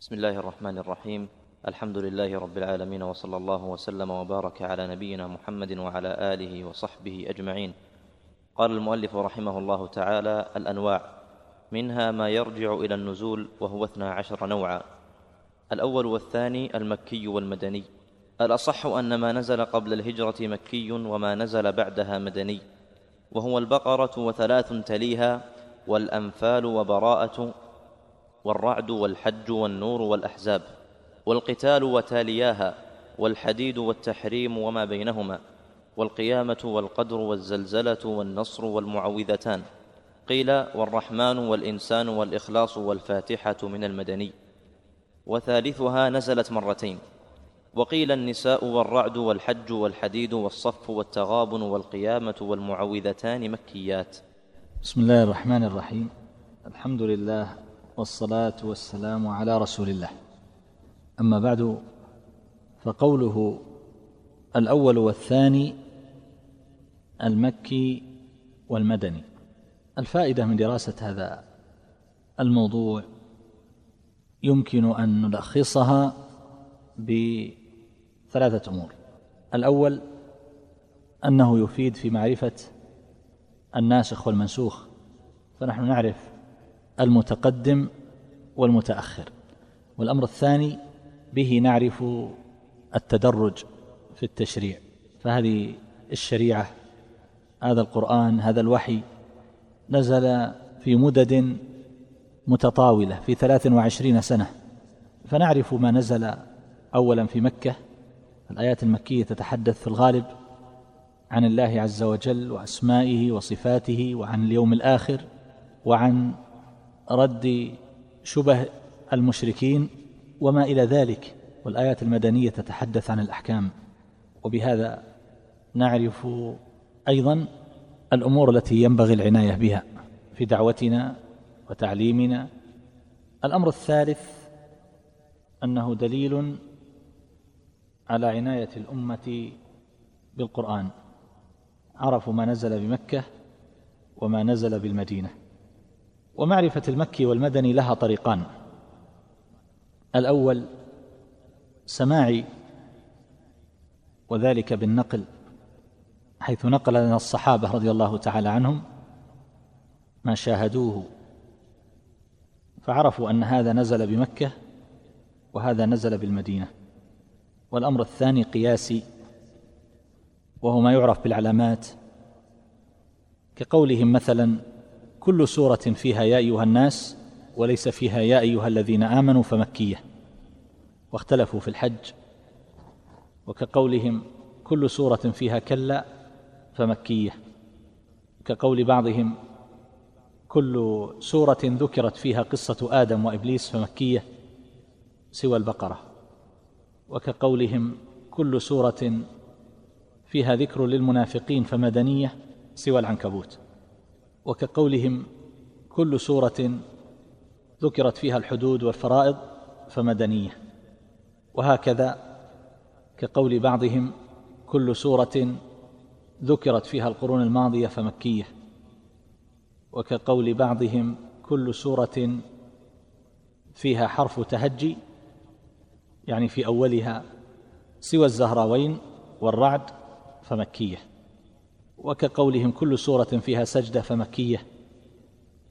بسم الله الرحمن الرحيم. الحمد لله رب العالمين وصلى الله وسلم وبارك على نبينا محمد وعلى آله وصحبه أجمعين. قال المؤلف رحمه الله تعالى الأنواع منها ما يرجع إلى النزول وهو اثنا عشر نوعا. الأول والثاني المكي والمدني. الأصح أن ما نزل قبل الهجرة مكي وما نزل بعدها مدني. وهو البقرة وثلاث تليها والأنفال وبراءة والرعد والحج والنور والأحزاب والقتال وتالياها والحديد والتحريم وما بينهما والقيامة والقدر والزلزلة والنصر والمعوذتان قيل والرحمن والإنسان والإخلاص والفاتحة من المدني. وثالثها نزلت مرتين وقيل النساء والرعد والحج والحديد والصف والتغابن والقيامة والمعوذتان مكيات. بسم الله الرحمن الرحيم. الحمد لله والصلاة والسلام على رسول الله. أما بعد فقوله الأول والثاني المكي والمدني. الفائدة من دراسة هذا الموضوع يمكن أن نلخصها بثلاثة أمور. الأول أنه يفيد في معرفة الناسخ والمنسوخ. فنحن نعرف المتقدم والمتأخر. والأمر الثاني به نعرف التدرج في التشريع. فهذه الشريعة هذا القرآن هذا الوحي نزل في مدد متطاولة في ثلاث وعشرين سنة. فنعرف ما نزل اولا في مكة. الآيات المكية تتحدث في الغالب عن الله عز وجل وأسمائه وصفاته وعن اليوم الآخر وعن رد شبه المشركين وما إلى ذلك والآيات المدنية تتحدث عن الأحكام. وبهذا نعرف أيضا الأمور التي ينبغي العناية بها في دعوتنا وتعليمنا. الأمر الثالث أنه دليل على عناية الأمة بالقرآن. عرفوا ما نزل بمكة وما نزل بالمدينة. ومعرفة المكي والمدني لها طريقان. الأول سماعي وذلك بالنقل حيث نقل لنا الصحابة رضي الله تعالى عنهم ما شاهدوه فعرفوا أن هذا نزل بمكة وهذا نزل بالمدينة. والأمر الثاني قياسي وهو ما يعرف بالعلامات كقولهم مثلا كل سورة فيها يا أيها الناس وليس فيها يا أيها الذين آمنوا فمكية. واختلفوا في الحج وكقولهم كل سورة فيها كلا فمكية. كقول بعضهم كل سورة ذكرت فيها قصة آدم وإبليس فمكية سوى البقرة. وكقولهم كل سورة فيها ذكر للمنافقين فمدنية سوى العنكبوت. وكقولهم كل سورة ذكرت فيها الحدود والفرائض فمدنية. وهكذا كقول بعضهم كل سورة ذكرت فيها القرون الماضية فمكية. وكقول بعضهم كل سورة فيها حرف تهجي يعني في أولها سوى الزهراوين والرعد فمكية. وكقولهم كل سورة فيها سجدة فمكية.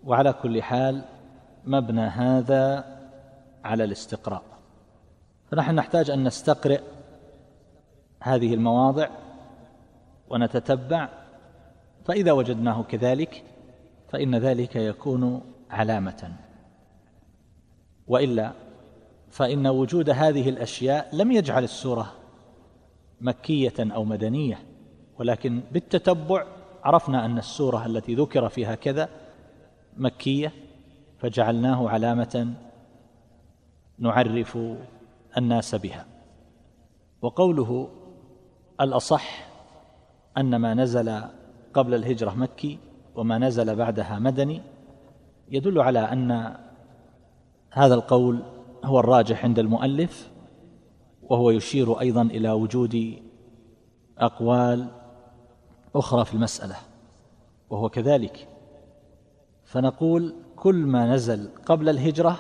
وعلى كل حال مبنى هذا على الاستقراء. فنحن نحتاج أن نستقرئ هذه المواضع ونتتبع. فإذا وجدناه كذلك فإن ذلك يكون علامة. وإلا فإن وجود هذه الأشياء لم يجعل السورة مكية أو مدنية. ولكن بالتتبع عرفنا أن السورة التي ذكر فيها كذا مكية فجعلناه علامة نعرف الناس بها. وقوله الأصح أن ما نزل قبل الهجرة مكي وما نزل بعدها مدني يدل على أن هذا القول هو الراجح عند المؤلف وهو يشير أيضا إلى وجود أقوال أخرى في المسألة. وهو كذلك. فنقول كل ما نزل قبل الهجرة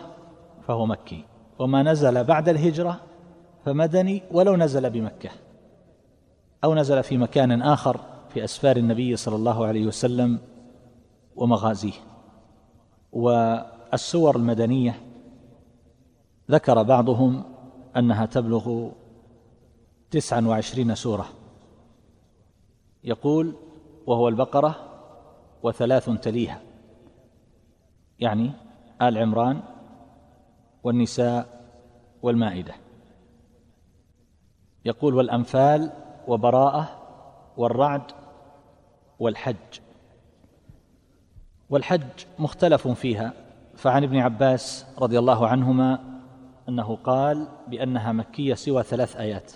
فهو مكي وما نزل بعد الهجرة فمدني ولو نزل بمكة أو نزل في مكان آخر في أسفار النبي صلى الله عليه وسلم ومغازيه. والسور المدنية ذكر بعضهم أنها تبلغ تسعا وعشرين سورة. يقول وهو البقرة وثلاث تليها. يعني آل عمران والنساء والمائدة. يقول والأنفال وبراءة والرعد والحج. والحج مختلف فيها. فعن ابن عباس رضي الله عنهما أنه قال بأنها مكية سوى ثلاث آيات.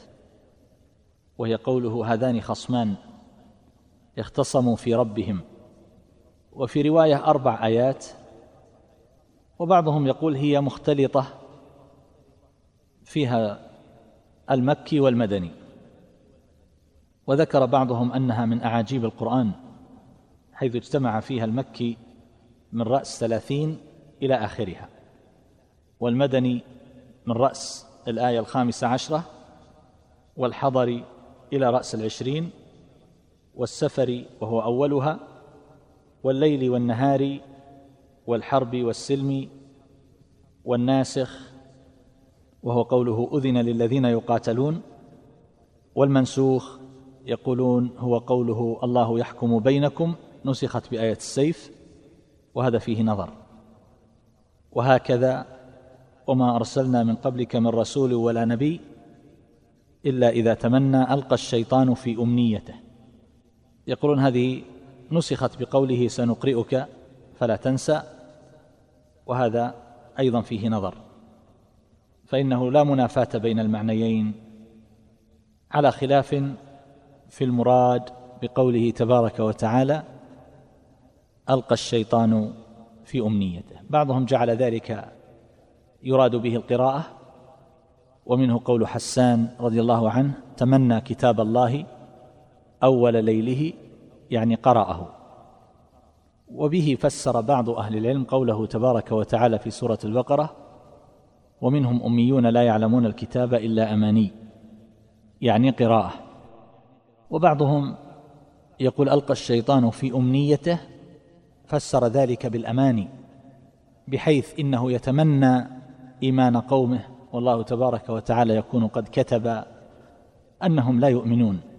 وهي قوله هذان خصمان. اختصموا في ربهم. وفي رواية أربع آيات وبعضهم يقول هي مختلطة فيها المكي والمدني. وذكر بعضهم أنها من أعاجيب القرآن حيث اجتمع فيها المكي من رأس ثلاثين إلى آخرها والمدني من رأس الآية الخامسة عشرة والحضر إلى رأس العشرين والسفر وهو أولها والليل والنهار والحرب والسلم والناسخ وهو قوله أذن للذين يقاتلون والمنسوخ يقولون هو قوله الله يحكم بينكم نسخت بآية السيف وهذا فيه نظر. وهكذا وما أرسلنا من قبلك من رسول ولا نبي إلا إذا تمنى ألقى الشيطان في أمنيته. يقولون هذه نسخت بقوله سنقرئك فلا تنسى وهذا أيضا فيه نظر. فإنه لا منافاة بين المعنيين على خلاف في المراد بقوله تبارك وتعالى ألقى الشيطان في أمنيته. بعضهم جعل ذلك يراد به القراءة ومنه قول حسان رضي الله عنه تمنى كتاب الله أول ليله يعني قرأه. وبه فسر بعض أهل العلم قوله تبارك وتعالى في سورة البقرة ومنهم أميون لا يعلمون الكتاب إلا أماني. يعني قراءة. وبعضهم يقول ألقى الشيطان في أمنيته فسر ذلك بالاماني بحيث إنه يتمنى إيمان قومه. والله تبارك وتعالى يكون قد كتب أنهم لا يؤمنون.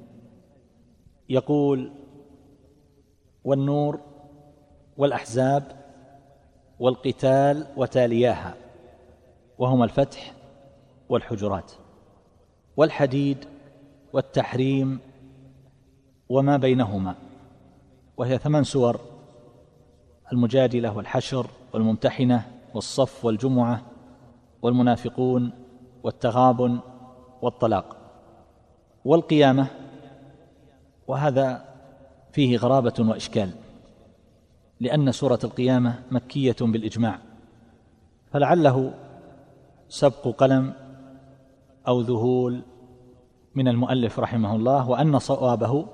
يقول والنور والأحزاب والقتال وتالياها وهما الفتح والحجرات والحديد والتحريم وما بينهما وهي ثمان سور المجادلة والحشر والممتحنة والصف والجمعة والمنافقون والتغابن والطلاق والقيامة وهذا فيه غرابة وإشكال لأن سورة القيامة مكية بالإجماع فلعله سبق قلم أو ذهول من المؤلف رحمه الله وأن صوابه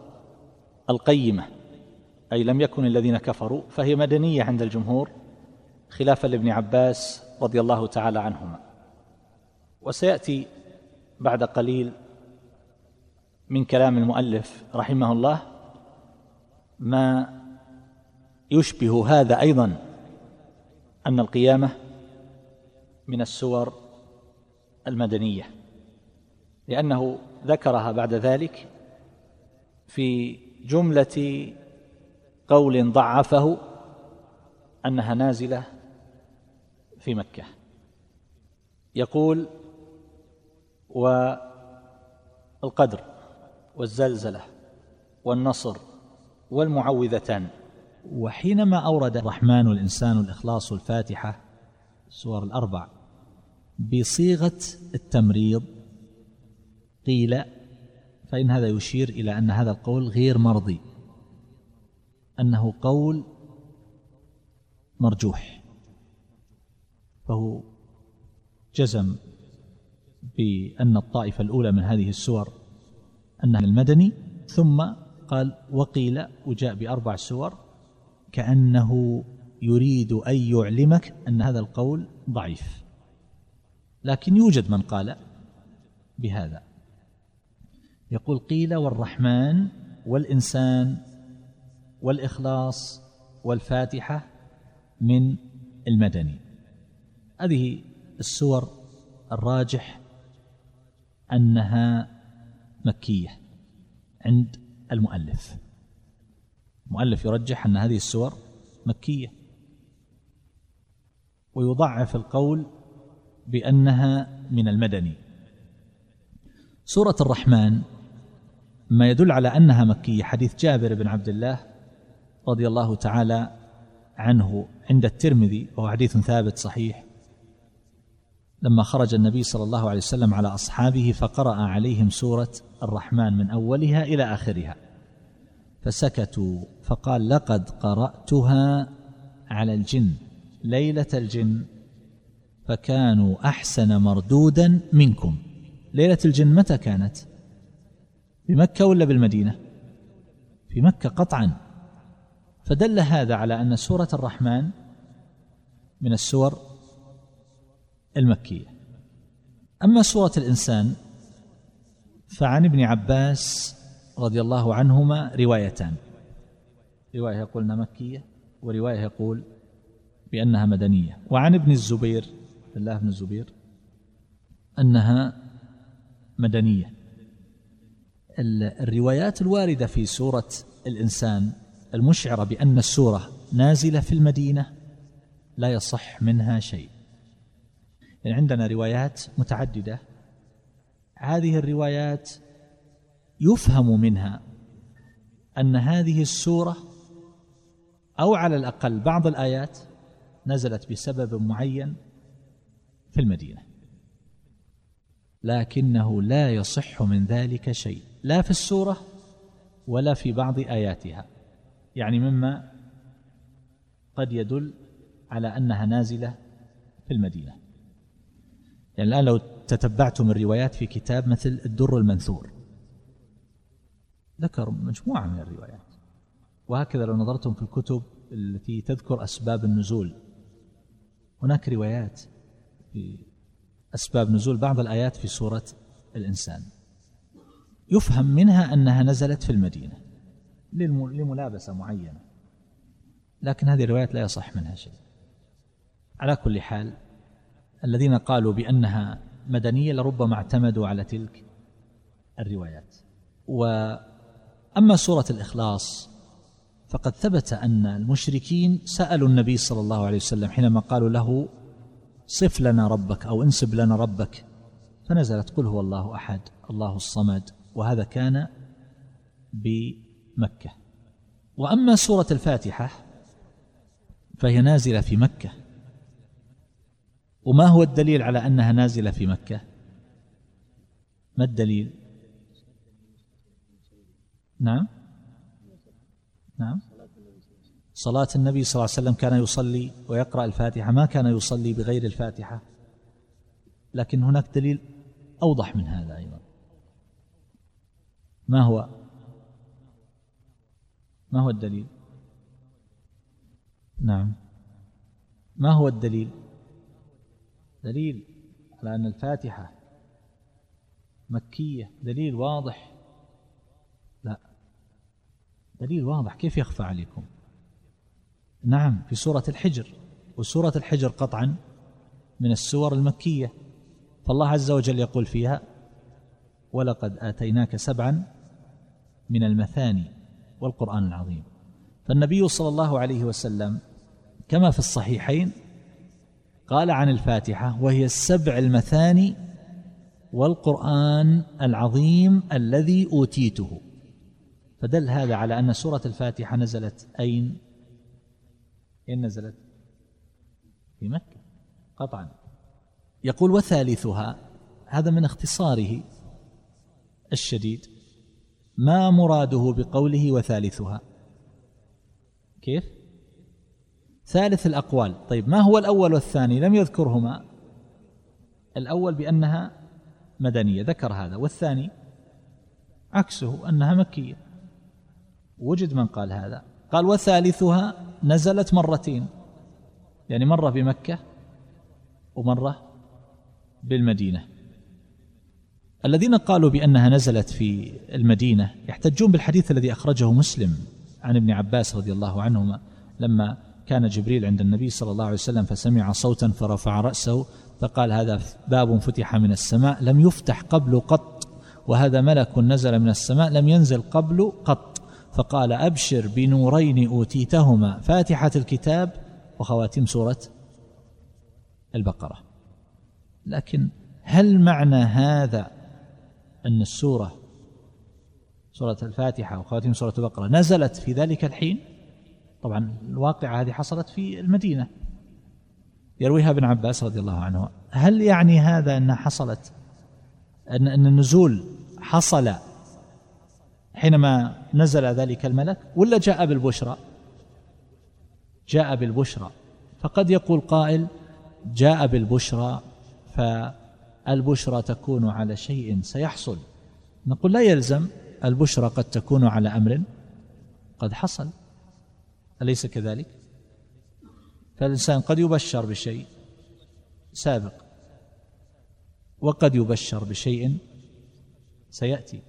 القيمة أي لم يكن الذين كفروا فهي مدنية عند الجمهور خلافا لابن عباس رضي الله تعالى عنهما. وسيأتي بعد قليل من كلام المؤلف رحمه الله ما يشبه هذا أيضا أن القيامة من السور المدنية لأنه ذكرها بعد ذلك في جملة قول ضعفه أنها نازلة في مكة. يقول والقدر والزلزلة والنصر والمعوذتان. وحينما أورد الرحمن الإنسان الإخلاص الفاتحة السور الأربع بصيغة التمريض قيل فإن هذا يشير إلى أن هذا القول غير مرضي أنه قول مرجوح فهو جزم بأن الطائفة الأولى من هذه السور انها المدني ثم قال وقيل وجاء بأربع سور كأنه يريد أن يعلمك أن هذا القول ضعيف. لكن يوجد من قال بهذا. يقول قيل والرحمن والإنسان والإخلاص والفاتحة من المدني. هذه السور الراجح أنها مكية عند المؤلف. المؤلف يرجح أن هذه السور مكية. ويضعف القول بأنها من المدني. سورة الرحمن ما يدل على أنها مكية حديث جابر بن عبد الله رضي الله تعالى عنه عند الترمذي وهو حديث ثابت صحيح. لما خرج النبي صلى الله عليه وسلم على أصحابه فقرأ عليهم سورة الرحمن من أولها إلى آخرها. فسكتوا فقال لقد قرأتها على الجن ليلة الجن فكانوا أحسن مردودا منكم. ليلة الجن متى كانت؟ بمكة ولا بالمدينة؟ في مكة قطعا. فدل هذا على أن سورة الرحمن من السور المكية. أما سورة الإنسان فعن ابن عباس رضي الله عنهما روايتان. رواية يقول أنها مكية ورواية يقول بأنها مدنية. وعن ابن الزبير الله بن الزبير أنها مدنية. الروايات الواردة في سورة الإنسان المشعرة بأن السورة نازلة في المدينة لا يصح منها شيء. يعني عندنا روايات متعددة هذه الروايات يفهم منها أن هذه السورة أو على الأقل بعض الآيات نزلت بسبب معين في المدينة. لكنه لا يصح من ذلك شيء لا في السورة ولا في بعض آياتها. يعني مما قد يدل على أنها نازلة في المدينة. يعني الآن لو تتبعتم الروايات في كتاب مثل الدر المنثور. ذكر مجموعة من الروايات. وهكذا لو نظرتم في الكتب التي تذكر أسباب النزول. هناك روايات في أسباب نزول بعض الآيات في سورة الإنسان. يفهم منها أنها نزلت في المدينة لملابسة معينة. لكن هذه الروايات لا يصح منها شيء. على كل حال الذين قالوا بأنها مدنية لربما اعتمدوا على تلك الروايات. وأما سورة الإخلاص فقد ثبت أن المشركين سألوا النبي صلى الله عليه وسلم حينما قالوا له صف لنا ربك أو انسب لنا ربك. فنزلت قل هو الله أحد الله الصمد. وهذا كان بمكة. وأما سورة الفاتحة فهي نازلة في مكة. وما هو الدليل على أنها نازلة في مكة؟ ما الدليل؟ نعم. نعم. صلاة النبي صلى الله عليه وسلم كان يصلي ويقرأ الفاتحة ما كان يصلي بغير الفاتحة. لكن هناك دليل أوضح من هذا أيضا. ما هو؟ ما هو الدليل؟ نعم. ما هو الدليل؟ دليل على أن الفاتحة مكية. دليل واضح؟ لا. دليل واضح. كيف يخفى عليكم؟ نعم في سورة الحجر وسورة الحجر قطعا من السور المكية. فالله عز وجل يقول فيها ولقد آتيناك سبعا من المثاني والقرآن العظيم فالنبي صلى الله عليه وسلم كما في الصحيحين قال عن الفاتحة وهي السبع المثاني والقرآن العظيم الذي أوتيته. فدل هذا على أن سورة الفاتحة نزلت أين؟ أين نزلت؟ في مكة قطعا. يقول وثالثها هذا من اختصاره الشديد ما مراده بقوله وثالثها؟ كيف؟ ثالث الأقوال. طيب ما هو الأول والثاني؟ لم يذكرهما. الأول بأنها مدنية ذكر هذا. والثاني عكسه أنها مكية. وجد من قال هذا. قال وثالثها نزلت مرتين. يعني مرة بمكة ومرة بالمدينة. الذين قالوا بأنها نزلت في المدينة يحتجون بالحديث الذي أخرجه مسلم عن ابن عباس رضي الله عنهما لما كان جبريل عند النبي صلى الله عليه وسلم فسمع صوتا فرفع رأسه فقال هذا باب فتح من السماء لم يفتح قبل قط وهذا ملك نزل من السماء لم ينزل قبل قط. فقال أبشر بنورين أوتيتهما فاتحة الكتاب وخواتيم سورة البقرة. لكن هل معنى هذا أن السورة سورة الفاتحة وخواتيم سورة البقرة نزلت في ذلك الحين؟ طبعا الواقعة هذه حصلت في المدينة. يرويها ابن عباس رضي الله عنه. هل يعني هذا أنها حصلت؟ أن أن النزول حصل حينما نزل ذلك الملك؟ ولا جاء بالبشرى؟ جاء بالبشرى. فقد يقول قائل جاء بالبشرى فالبشرى تكون على شيء سيحصل. نقول لا يلزم البشرى قد تكون على أمر قد حصل. أليس كذلك؟ فالإنسان قد يبشر بشيء سابق وقد يبشر بشيء سيأتي.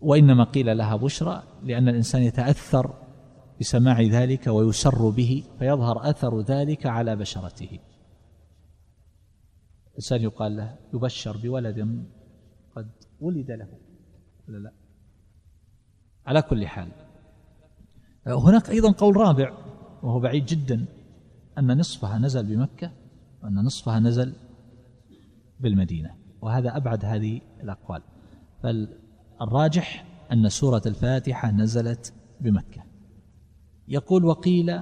وإنما قيل لها بشرى لأن الإنسان يتأثر بسماع ذلك ويسر به فيظهر أثر ذلك على بشرته. الإنسان يقال له يبشر بولد قد ولد له. ولا لا. على كل حال هناك أيضا قول رابع وهو بعيد جدا أن نصفها نزل بمكة وأن نصفها نزل بالمدينة وهذا أبعد هذه الأقوال. فالراجح أن سورة الفاتحة نزلت بمكة. يقول وقيل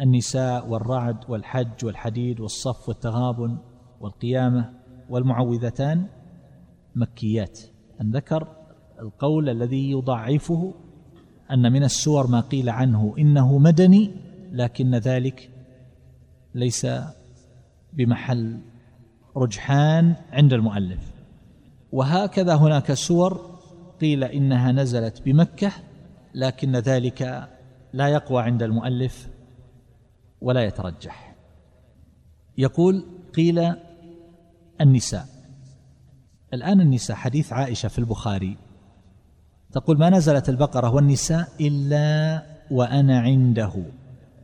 النساء والرعد والحج والحديد والصف والتغابن والقيامة والمعوذتان مكيات. أن ذكر القول الذي يضعفه أن من السور ما قيل عنه إنه مدني لكن ذلك ليس بمحل رجحان عند المؤلف. وهكذا هناك سور قيل إنها نزلت بمكة لكن ذلك لا يقوى عند المؤلف ولا يترجح. يقول قيل النساء. الآن النساء حديث عائشة في البخاري. تقول ما نزلت البقرة والنساء إلا وأنا عنده.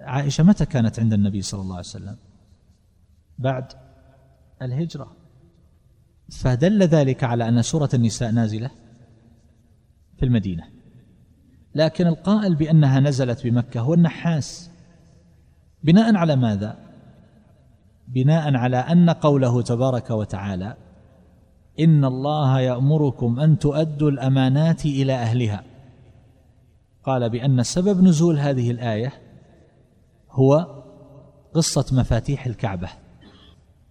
عائشة متى كانت عند النبي صلى الله عليه وسلم؟ بعد الهجرة. فدل ذلك على أن سورة النساء نازلة في المدينة. لكن القائل بأنها نزلت بمكة هو النحاس. بناء على ماذا؟ بناء على أن قوله تبارك وتعالى إن الله يأمركم أن تؤدوا الأمانات إلى أهلها. قال بأن سبب نزول هذه الآية هو قصة مفاتيح الكعبة.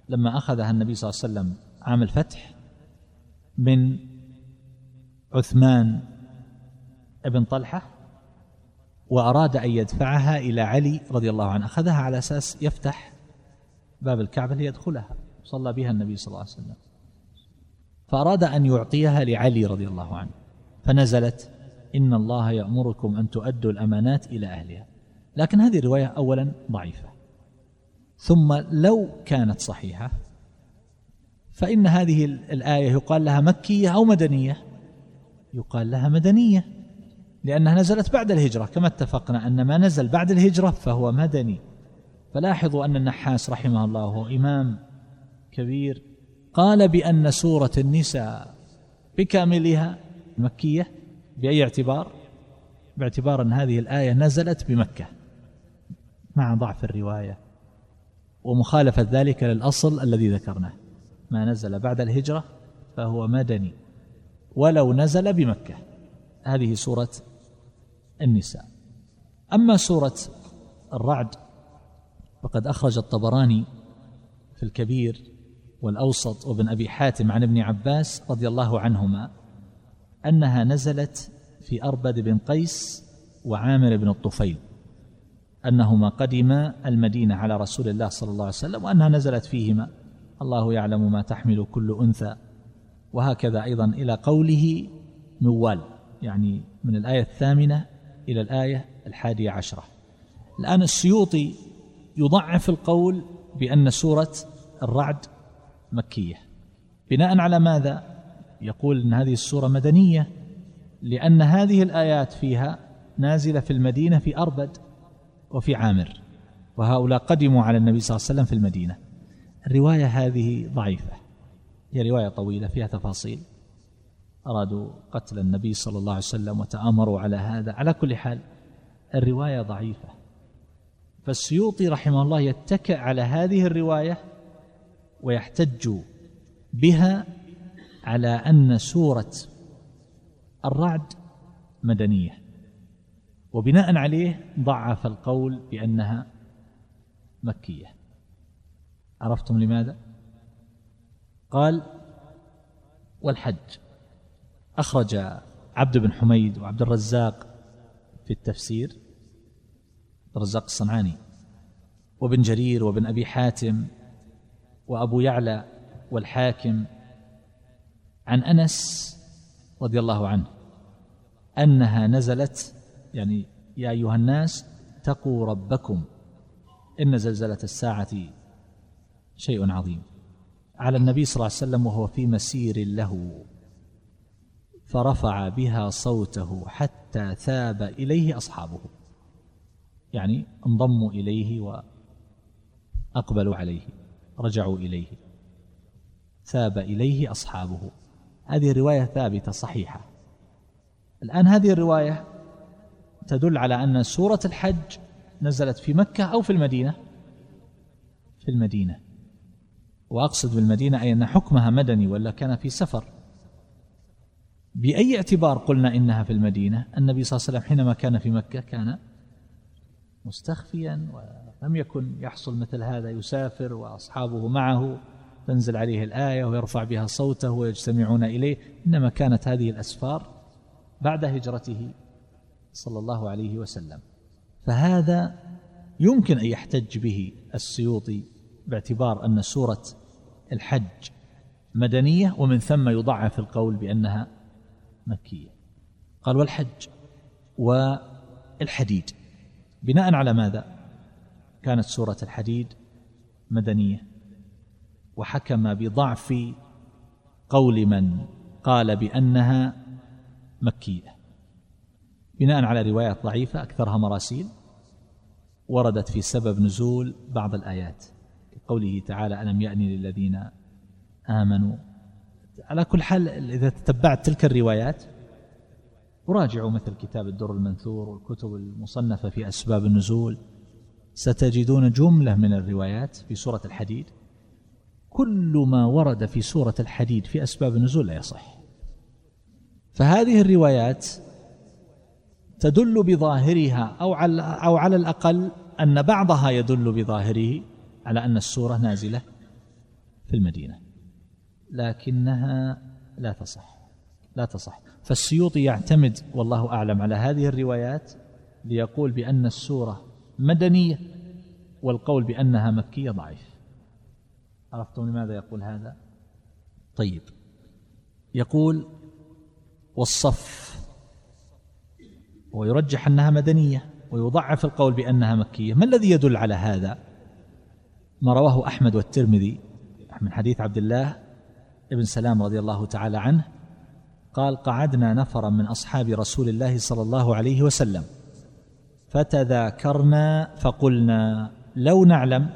لما أخذها النبي صلى الله عليه وسلم عام الفتح من عثمان بن طلحة وأراد أن يدفعها إلى علي رضي الله عنه. أخذها على أساس يفتح باب الكعبة ليدخلها. صلى بها النبي صلى الله عليه وسلم. فأراد أن يعطيها لعلي رضي الله عنه فنزلت إن الله يأمركم أن تؤدوا الأمانات إلى أهلها. لكن هذه الرواية أولا ضعيفة. ثم لو كانت صحيحة فإن هذه الآية يقال لها مكية أو مدنية. يقال لها مدنية لأنها نزلت بعد الهجرة. كما اتفقنا أن ما نزل بعد الهجرة فهو مدني. فلاحظوا أن النحاس رحمه الله هو إمام كبير. قال بأن سورة النساء بكاملها مكية بأي اعتبار؟ باعتبار أن هذه الآية نزلت بمكة مع ضعف الرواية. ومخالفة ذلك للأصل الذي ذكرناه. ما نزل بعد الهجرة فهو مدني. ولو نزل بمكة. هذه سورة النساء. أما سورة الرعد فقد أخرج الطبراني في الكبير والأوسط وابن أبي حاتم عن ابن عباس رضي الله عنهما أنها نزلت في أربد بن قيس وعامر بن الطفيل أنهما قدما المدينة على رسول الله صلى الله عليه وسلم وأنها نزلت فيهما. الله يعلم ما تحمل كل أنثى. وهكذا أيضا إلى قوله موال يعني من الآية الثامنة إلى الآية الحادية عشرة. الآن السيوطي يضعف القول بأن سورة الرعد مكية. بناء على ماذا؟ يقول إن هذه السورة مدنية لأن هذه الآيات فيها نازلة في المدينة في أربد وفي عامر وهؤلاء قدموا على النبي صلى الله عليه وسلم في المدينة. الرواية هذه ضعيفة. هي رواية طويلة فيها تفاصيل. أرادوا قتل النبي صلى الله عليه وسلم وتآمروا على هذا. على كل حال الرواية ضعيفة. فالسيوطي رحمه الله يتكئ على هذه الرواية ويحتج بها على أن سورة الرعد مدنية. وبناء عليه ضعف القول بأنها مكية. عرفتم لماذا؟ قال والحج. أخرج عبد بن حميد وعبد الرزاق في التفسير. الرزاق الصنعاني. وابن جرير وابن أبي حاتم وأبو يعلى والحاكم عن أنس رضي الله عنه أنها نزلت يعني يا أيها الناس اتقوا ربكم إن زلزلة الساعة شيء عظيم. على النبي صلى الله عليه وسلم وهو في مسير له فرفع بها صوته حتى ثاب إليه أصحابه. يعني انضموا إليه وأقبلوا عليه. رجعوا إليه. ثاب إليه أصحابه. هذه رواية ثابتة صحيحة. الآن هذه الرواية تدل على أن سورة الحج نزلت في مكة أو في المدينة. في المدينة. وأقصد بالمدينة أي أن حكمها مدني ولا كان في سفر. بأي اعتبار قلنا إنها في المدينة؟ النبي صلى الله عليه وسلم حينما كان في مكة كان مستخفيا ولم يكن يحصل مثل هذا يسافر وأصحابه معه تنزل عليه الآية ويرفع بها صوته ويجتمعون إليه. إنما كانت هذه الأسفار بعد هجرته صلى الله عليه وسلم. فهذا يمكن أن يحتج به السيوطي باعتبار أن سورة الحج مدنية ومن ثم يضعف القول بأنها مكية. قال والحج والحديد. بناء على ماذا؟ كانت سورة الحديد مدنية. وحكم بضعف قول من قال بأنها مكية. بناء على روايات ضعيفة أكثرها مراسيل وردت في سبب نزول بعض الآيات. قوله تعالى ألم يأني للذين آمنوا؟ على كل حال إذا تتبعت تلك الروايات وراجعوا مثل كتاب الدر المنثور والكتب المصنفة في أسباب النزول. ستجدون جملة من الروايات في سورة الحديد. كل ما ورد في سورة الحديد في أسباب النزول لا يصح. فهذه الروايات تدل بظاهرها أو على, أو على الأقل أن بعضها يدل بظاهره على أن السورة نازلة في المدينة. لكنها لا تصح. لا تصح. فالسيوطي يعتمد والله أعلم على هذه الروايات ليقول بأن السورة مدنية والقول بأنها مكية ضعيف. عرفتم لماذا يقول هذا؟ طيب يقول والصف ويرجح أنها مدنية ويضعف القول بأنها مكية. ما الذي يدل على هذا؟ ما رواه أحمد والترمذي من حديث عبد الله ابن سلام رضي الله تعالى عنه قال قعدنا نفرا من أصحاب رسول الله صلى الله عليه وسلم. فتذاكرنا فقلنا لو نعلم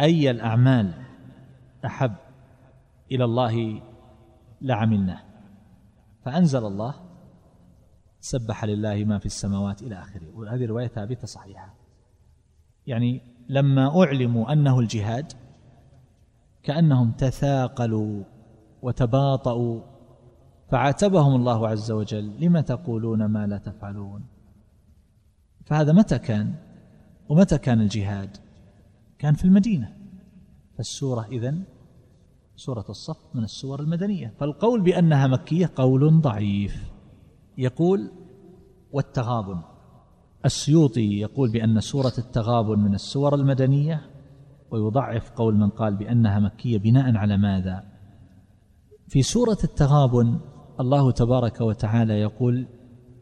أي الأعمال أحب إلى الله لعملناه. فأنزل الله سبح لله ما في السماوات إلى آخره. وهذه رواية ثابتة صحيحة. يعني لما أعلموا أنه الجهاد كأنهم تثاقلوا وتباطؤوا فعاتبهم الله عز وجل. لم تقولون ما لا تفعلون؟ فهذا متى كان؟ ومتى كان الجهاد؟ كان في المدينة. فالسورة إذن سورة الصف من السور المدنية. فالقول بأنها مكية قول ضعيف. يقول والتغابن. السيوطي يقول بأن سورة التغابن من السور المدنية ويضعف قول من قال بأنها مكية بناء على ماذا؟ في سورة التغابن الله تبارك وتعالى يقول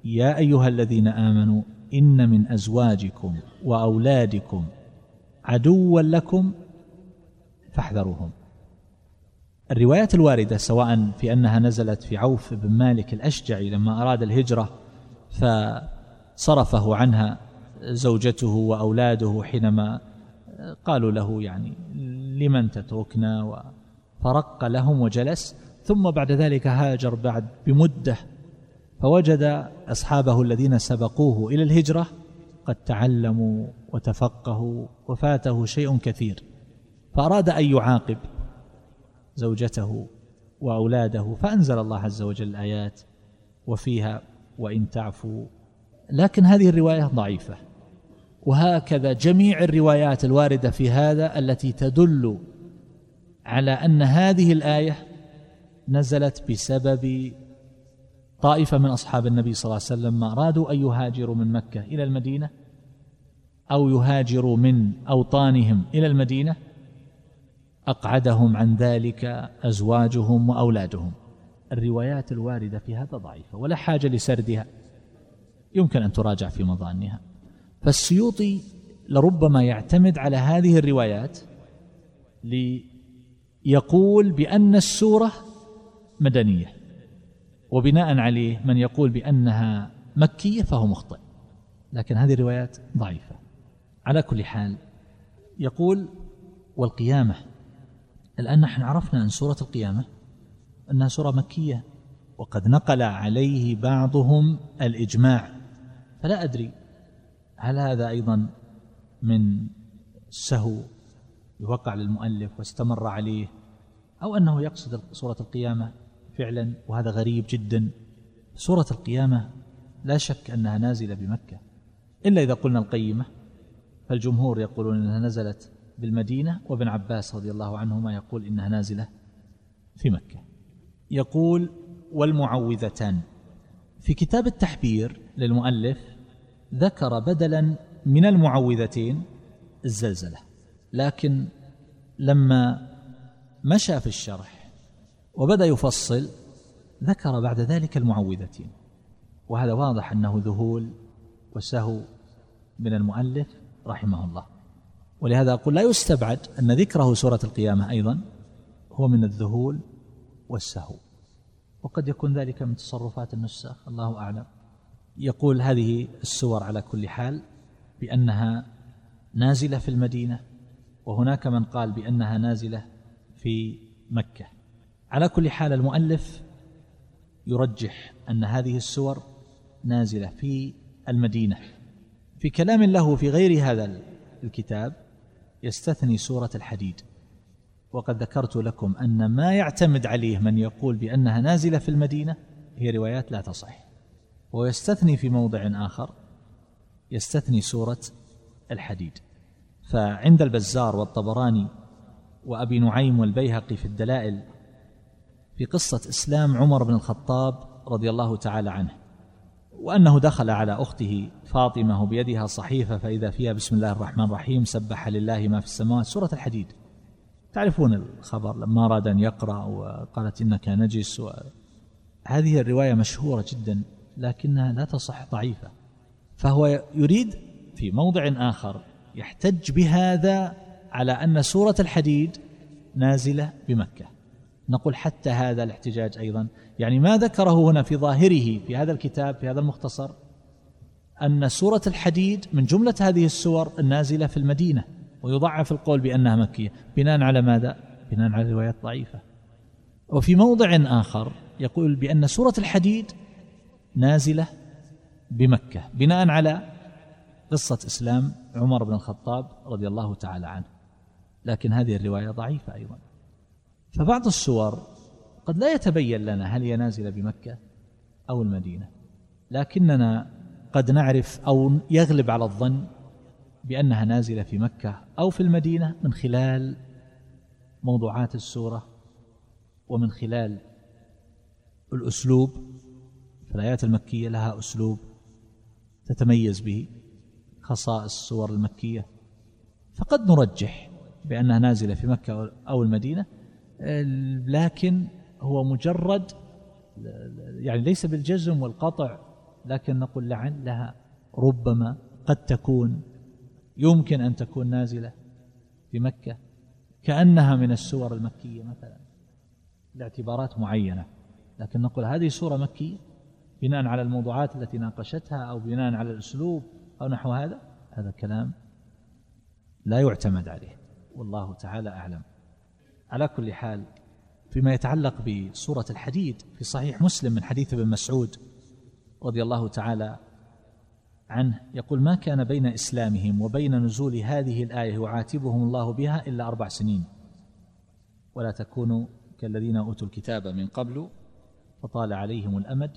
يا أيها الذين آمنوا إن من أزواجكم وأولادكم عدوا لكم فاحذروهم. الروايات الواردة سواء في أنها نزلت في عوف بن مالك الأشجعي لما أراد الهجرة فصرفه عنها زوجته وأولاده حينما قالوا له يعني لمن تتركنا فرق لهم وجلس ثم بعد ذلك هاجر بعد بمدة فوجد أصحابه الذين سبقوه إلى الهجرة قد تعلموا وتفقهوا وفاته شيء كثير فأراد أن يعاقب زوجته وأولاده فأنزل الله عز وجل الآيات وفيها وإن تعفوا. لكن هذه الرواية ضعيفة وهكذا جميع الروايات الواردة في هذا التي تدل على أن هذه الآية نزلت بسبب طائفة من أصحاب النبي صلى الله عليه وسلم ما أرادوا أن يهاجروا من مكة إلى المدينة أو يهاجروا من أوطانهم إلى المدينة أقعدهم عن ذلك أزواجهم وأولادهم. الروايات الواردة في هذا ضعيفة ولا حاجة لسردها. يمكن أن تراجع في مظانها. فالسيوطي لربما يعتمد على هذه الروايات ليقول بأن السورة مدنية. وبناء عليه من يقول بأنها مكية فهو مخطئ. لكن هذه الروايات ضعيفة. على كل حال يقول والقيامة الآن نحن عرفنا أن سورة القيامة أنها سورة مكية وقد نقل عليه بعضهم الإجماع. فلا أدري هل هذا أيضا من سهو يوقع للمؤلف واستمر عليه أو أنه يقصد سورة القيامة فعلا وهذا غريب جدا. سورة القيامة لا شك أنها نازلة بمكة. إلا إذا قلنا القيمة فالجمهور يقولون أنها نزلت بالمدينة وابن عباس رضي الله عنهما يقول إنها نازلة في مكة. يقول والمعوذتان. في كتاب التحبير للمؤلف ذكر بدلا من المعوذتين الزلزلة لكن لما مشى في الشرح وبدأ يفصل ذكر بعد ذلك المعوذتين. وهذا واضح أنه ذهول وسهو من المؤلف رحمه الله. ولهذا أقول لا يستبعد أن ذكره سورة القيامة أيضا هو من الذهول والسهو. وقد يكون ذلك من تصرفات النساخ الله أعلم. يقول هذه السور على كل حال بأنها نازلة في المدينة وهناك من قال بأنها نازلة في مكة. على كل حال المؤلف يرجح أن هذه السور نازلة في المدينة. في كلام له في غير هذا الكتاب يستثني سورة الحديد. وقد ذكرت لكم أن ما يعتمد عليه من يقول بأنها نازلة في المدينة هي روايات لا تصح. ويستثني في موضع آخر يستثني سورة الحديد. فعند البزار والطبراني وأبي نعيم والبيهقي في الدلائل في قصة إسلام عمر بن الخطاب رضي الله تعالى عنه وأنه دخل على أخته فاطمة بيدها صحيفة فإذا فيها بسم الله الرحمن الرحيم سبح لله ما في السماوات سورة الحديد. تعرفون الخبر لما أراد أن يقرأ وقالت إنك نجس و... هذه الرواية مشهورة جدا لكنها لا تصح ضعيفة. فهو يريد في موضع آخر يحتج بهذا على أن سورة الحديد نازلة بمكة. نقول حتى هذا الاحتجاج أيضا. يعني ما ذكره هنا في ظاهره في هذا الكتاب في هذا المختصر أن سورة الحديد من جملة هذه السور النازلة في المدينة ويضعف القول بأنها مكية. بناء على ماذا؟ بناء على روايات ضعيفة. وفي موضع آخر يقول بأن سورة الحديد نازلة بمكة بناء على قصة إسلام عمر بن الخطاب رضي الله تعالى عنه. لكن هذه الرواية ضعيفة أيضا. فبعض السور قد لا يتبين لنا هل هي نازلة بمكة أو المدينة لكننا قد نعرف أو يغلب على الظن بأنها نازلة في مكة أو في المدينة من خلال موضوعات السورة ومن خلال الأسلوب فالآيات المكية لها أسلوب تتميز به خصائص السور المكية. فقد نرجح بأنها نازلة في مكة أو المدينة لكن هو مجرد يعني ليس بالجزم والقطع لكن نقول لعلها ربما قد تكون يمكن أن تكون نازلة في مكة كأنها من السور المكية مثلا لاعتبارات معينة. لكن نقول هذه سورة مكية بناء على الموضوعات التي ناقشتها أو بناء على الأسلوب أو نحو هذا هذا كلام لا يعتمد عليه. والله تعالى أعلم. على كل حال فيما يتعلق بسورة الحديد في صحيح مسلم من حديث ابن مسعود رضي الله تعالى عنه يقول ما كان بين إسلامهم وبين نزول هذه الآية يعاتبهم الله بها إلا أربع سنين. ولا تكونوا كالذين أوتوا الكتاب من قبل فطال عليهم الأمد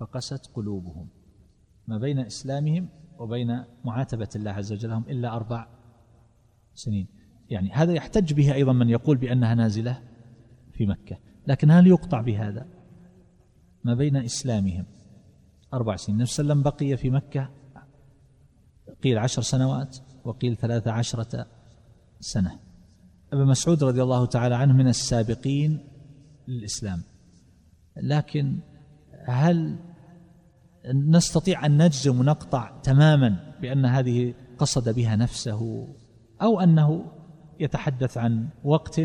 فقست قلوبهم. ما بين إسلامهم وبين معاتبة الله عز وجل لهم إلا أربع سنين. يعني هذا يحتج به أيضا من يقول بأنها نازلة في مكة. لكن هل يقطع بهذا؟ ما بين إسلامهم. أربع سنين. عليه وسلم بقي في مكة قيل عشر سنوات وقيل ثلاث عشرة سنة. ابن مسعود رضي الله تعالى عنه من السابقين للإسلام. لكن هل نستطيع أن نجزم ونقطع تماما بأن هذه قصد بها نفسه أو أنه يتحدث عن وقت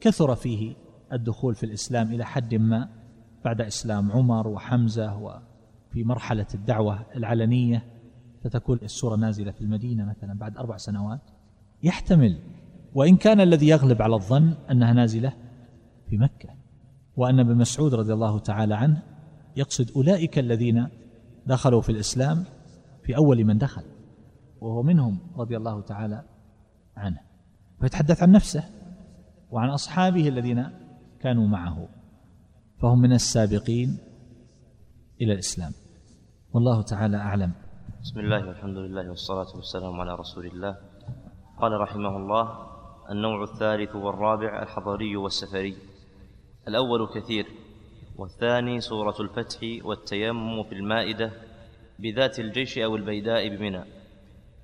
كثر فيه الدخول في الإسلام إلى حد ما بعد إسلام عمر وحمزة وفي مرحلة الدعوة العلنية. فتكون السورة نازلة في المدينة مثلا بعد أربع سنوات. يحتمل وإن كان الذي يغلب على الظن أنها نازلة في مكة وأن ابن مسعود رضي الله تعالى عنه يقصد أولئك الذين دخلوا في الإسلام في أول من دخل وهو منهم رضي الله تعالى عنه. فيتحدث عن نفسه وعن أصحابه الذين كانوا معه فهم من السابقين إلى الإسلام. والله تعالى أعلم. بسم الله والحمد لله والصلاة والسلام على رسول الله. قال رحمه الله النوع الثالث والرابع الحضري والسفري. الأول كثير والثاني سورة الفتح والتيمم في المائدة بذات الجيش أو البيداء بمنى.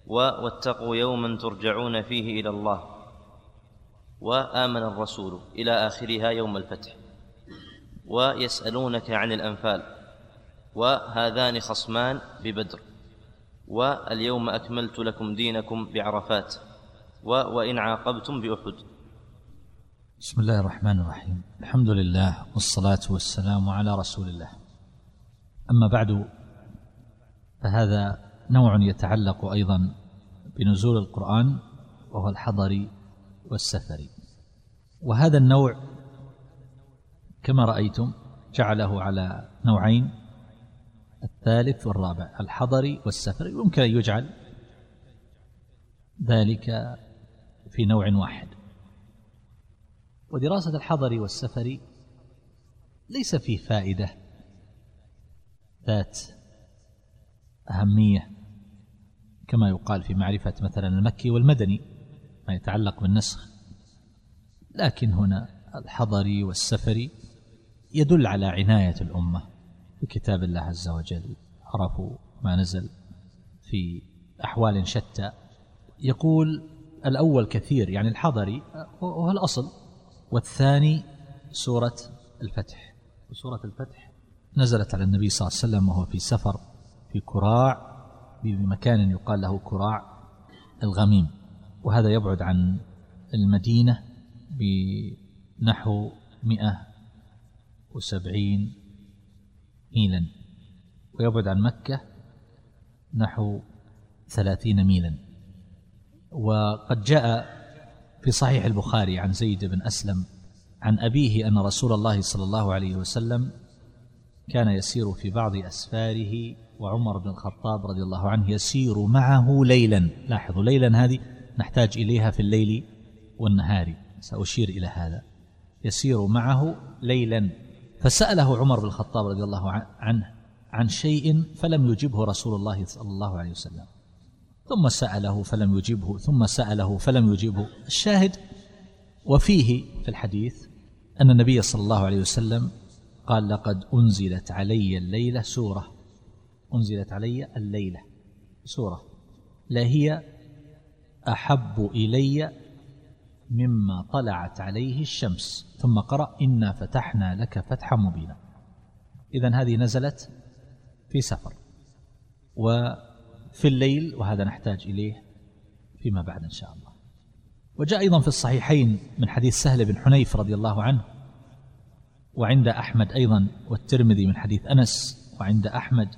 واتقوا يوما ترجعون فيه إلى الله. وآمن الرسول إلى آخرها يوم الفتح ويسألونك عن الأنفال وهذان خصمان ببدر واليوم أكملت لكم دينكم بعرفات وإن عاقبتم بأحد. بسم الله الرحمن الرحيم. الحمد لله والصلاة والسلام على رسول الله. أما بعد فهذا نوع يتعلق أيضا بنزول القرآن وهو الحضري والسفري وهذا النوع كما رأيتم جعله على نوعين الثالث والرابع الحضري والسفري يمكن أن يجعل ذلك في نوع واحد. ودراسة الحضر والسفر ليس فيه فائدة ذات أهمية كما يقال في معرفة مثلا المكي والمدني. ما يتعلق بالنسخ. لكن هنا الحضري والسفري يدل على عناية الأمة. بكتاب الله عز وجل عرفوا ما نزل في أحوال شتى. يقول الأول كثير يعني الحضري وهو الأصل. والثاني سورة الفتح. وسورة الفتح نزلت على النبي صلى الله عليه وسلم وهو في سفر في كراع بمكان يقال له كراع الغميم. وهذا يبعد عن المدينة بنحو مئة وسبعين ميلا ويبعد عن مكة نحو ثلاثين ميلا. وقد جاء في صحيح البخاري عن زيد بن أسلم عن أبيه أن رسول الله صلى الله عليه وسلم كان يسير في بعض أسفاره وعمر بن الخطاب رضي الله عنه يسير معه ليلا. لاحظوا ليلا هذه؟ نحتاج إليها في الليل والنهار. سأشير إلى هذا. يسير معه ليلا. فسأله عمر بن الخطاب رضي الله عنه عن شيء فلم يجبه رسول الله صلى الله عليه وسلم. ثم سأله فلم يجبه ثم سأله فلم يجبه. الشاهد وفيه في الحديث أن النبي صلى الله عليه وسلم قال لقد أنزلت علي الليلة سورة. أنزلت علي الليلة سورة. لا هي أحب إلي مما طلعت عليه الشمس. ثم قرأ إنا فتحنا لك فتحا مبينا. إذا هذه نزلت في سفر و في الليل وهذا نحتاج إليه فيما بعد إن شاء الله. وجاء أيضا في الصحيحين من حديث سهل بن حنيف رضي الله عنه وعند أحمد أيضا والترمذي من حديث أنس وعند أحمد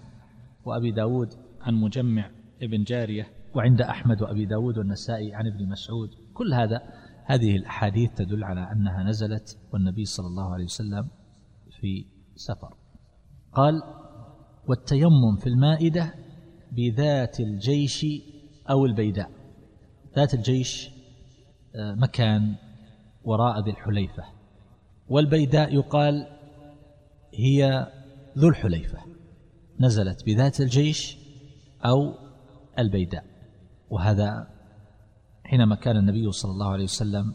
وأبي داود عن مجمع ابن جارية وعند أحمد وأبي داود والنسائي عن ابن مسعود كل هذا هذه الأحاديث تدل على أنها نزلت والنبي صلى الله عليه وسلم في سفر. قال والتيمم في المائدة بذات الجيش أو البيداء. ذات الجيش آه، مكان وراء ذي الحليفة. والبيداء يقال هي ذو الحليفة. نزلت بذات الجيش أو البيداء. وهذا حينما كان النبي صلى الله عليه وسلم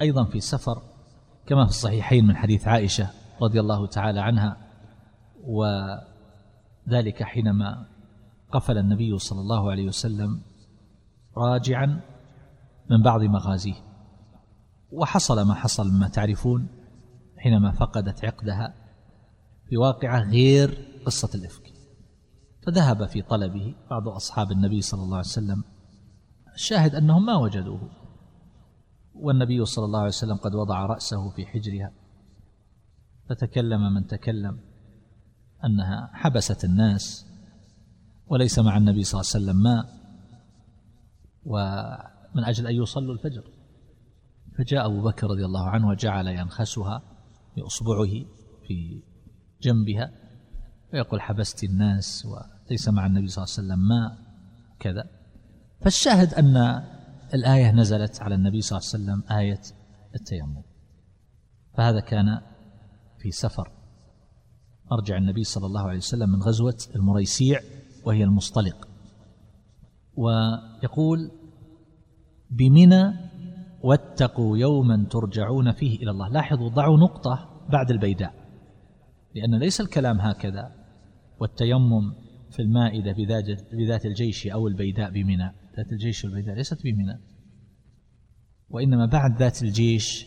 أيضا في سفر كما في الصحيحين من حديث عائشة رضي الله تعالى عنها وذلك حينما قفل النبي صلى الله عليه وسلم راجعا من بعض مغازيه. وحصل ما حصل مما تعرفون حينما فقدت عقدها في واقعة غير قصة الإفك. فذهب في طلبه بعض أصحاب النبي صلى الله عليه وسلم الشاهد أنهم ما وجدوه. والنبي صلى الله عليه وسلم قد وضع رأسه في حجرها. فتكلم من تكلم أنها حبست الناس وليس مع النبي صلى الله عليه وسلم ماء. ومن أجل أن يصلوا الفجر. فجاء أبو بكر رضي الله عنه وجعل ينخسها بإصبعه في جنبها. ويقول حبست الناس وليس مع النبي صلى الله عليه وسلم ماء. كذا. فالشاهد أن الآية نزلت على النبي صلى الله عليه وسلم آية التيمم. فهذا كان في سفر. أرجع النبي صلى الله عليه وسلم من غزوة المريسيع وهي المصطلق. ويقول بمنى واتقوا يوما ترجعون فيه إلى الله. لاحظوا ضعوا نقطة بعد البيداء. لأن ليس الكلام هكذا. والتيمم في المائدة بذات الجيش أو البيداء بمنى. ذات الجيش والبيداء ليست بمنى. وإنما بعد ذات الجيش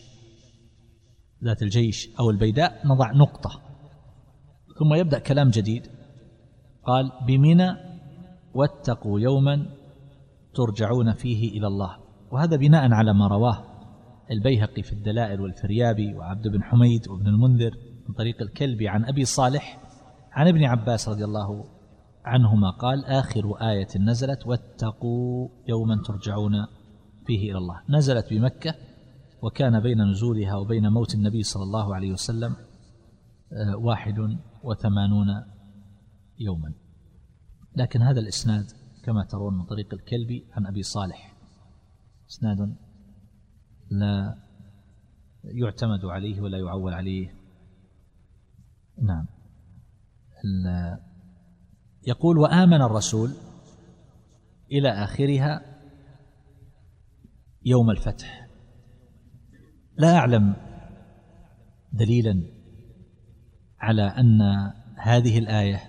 ذات الجيش أو البيداء نضع نقطة. ثم يبدأ كلام جديد. قال بمنى واتقوا يوما ترجعون فيه إلى الله. وهذا بناء على ما رواه البيهقي في الدلائل والفريابي وعبد بن حميد وابن المنذر من طريق الكلبي عن أبي صالح عن ابن عباس رضي الله عنهما قال آخر آية نزلت واتقوا يوما ترجعون فيه إلى الله. نزلت بمكة وكان بين نزولها وبين موت النبي صلى الله عليه وسلم آه، واحد وثمانون يوما. لكن هذا الإسناد كما ترون من طريق الكلبي عن أبي صالح. إسناد لا يعتمد عليه ولا يعول عليه. نعم. يقول وآمن الرسول إلى آخرها يوم الفتح. لا أعلم دليلا على أن هذه الآية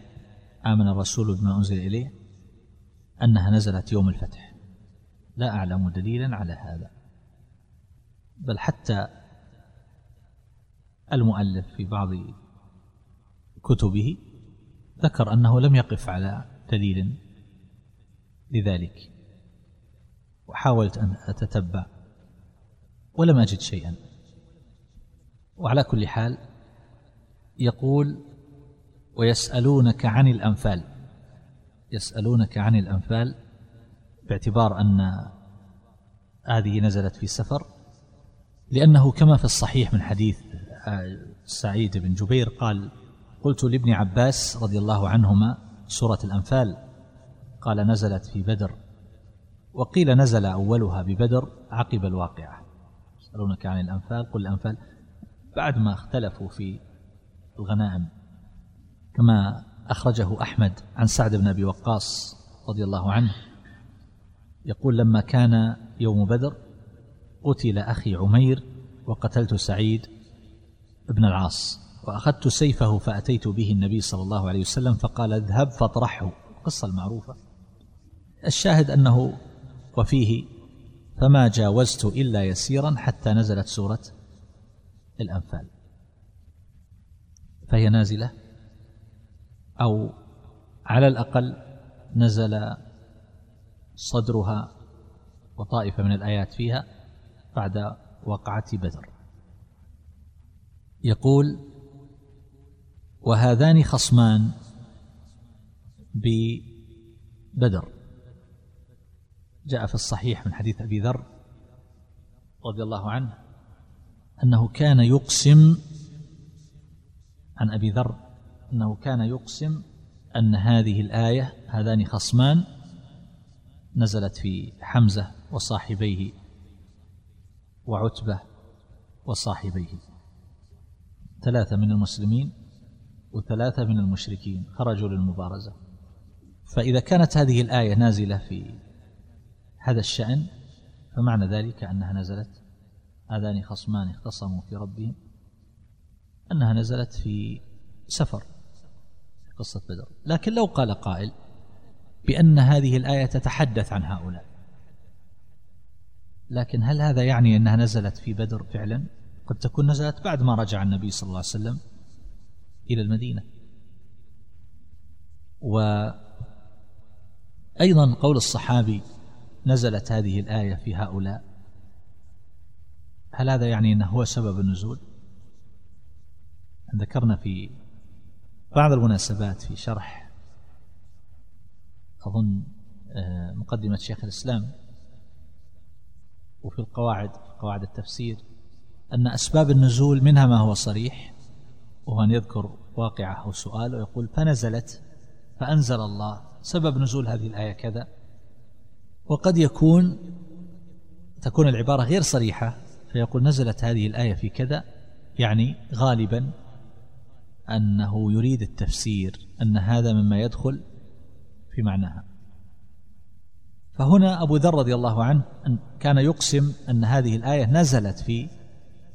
آمن الرسول بما أنزل إليه أنها نزلت يوم الفتح. لا أعلم دليلا على هذا. بل حتى المؤلف في بعض كتبه ذكر أنه لم يقف على دليل لذلك وحاولت أن أتتبع ولم أجد شيئا. وعلى كل حال يقول ويسألونك عن الأنفال. يسألونك عن الأنفال باعتبار أن هذه نزلت في سفر لأنه كما في الصحيح من حديث سعيد بن جبير قال قلت لابن عباس رضي الله عنهما سورة الأنفال قال نزلت في بدر وقيل نزل أولها ببدر عقب الواقعة. يسألونك عن الأنفال قل الأنفال بعد ما اختلفوا في الغنائم كما أخرجه أحمد عن سعد بن أبي وقاص رضي الله عنه. يقول لما كان يوم بدر قتل أخي عمير وقتلت سعيد بن العاص. وأخذت سيفه فأتيت به النبي صلى الله عليه وسلم فقال اذهب فاطرحه. القصة المعروفة. الشاهد أنه وفيه فما جاوزت إلا يسيرا حتى نزلت سورة الأنفال. فهي نازلة أو على الأقل نزل صدرها وطائفة من الآيات فيها بعد وقعة بدر. يقول وهذان خصمان ببدر. جاء في الصحيح من حديث أبي ذر رضي الله عنه أنه كان يقسم عن أبي ذر أنه كان يقسم أن هذه الآية هذان خصمان نزلت في حمزة وصاحبيه وعتبة وصاحبيه. ثلاثة من المسلمين وثلاثة من المشركين خرجوا للمبارزة. فإذا كانت هذه الآية نازلة في هذا الشأن فمعنى ذلك أنها نزلت. هذان خصمان اختصموا في ربهم أنها نزلت في سفر في قصة بدر. لكن لو قال قائل بأن هذه الآية تتحدث عن هؤلاء لكن هل هذا يعني أنها نزلت في بدر فعلا؟ قد تكون نزلت بعد ما رجع النبي صلى الله عليه وسلم إلى المدينة. وأيضا قول الصحابي نزلت هذه الآية في هؤلاء. هل هذا يعني أنه هو سبب النزول؟ ذكرنا في بعض المناسبات في شرح أظن آه، مقدمة شيخ الإسلام وفي القواعد قواعد التفسير أن أسباب النزول منها ما هو صريح. وهو أن يذكر واقعة أو سؤال ويقول فنزلت فأنزل الله سبب نزول هذه الآية كذا. وقد يكون تكون العبارة غير صريحة فيقول نزلت هذه الآية في كذا. يعني غالبا أنه يريد التفسير أن هذا مما يدخل في معناها. فهنا أبو ذر رضي الله عنه أن كان يقسم أن هذه الآية نزلت في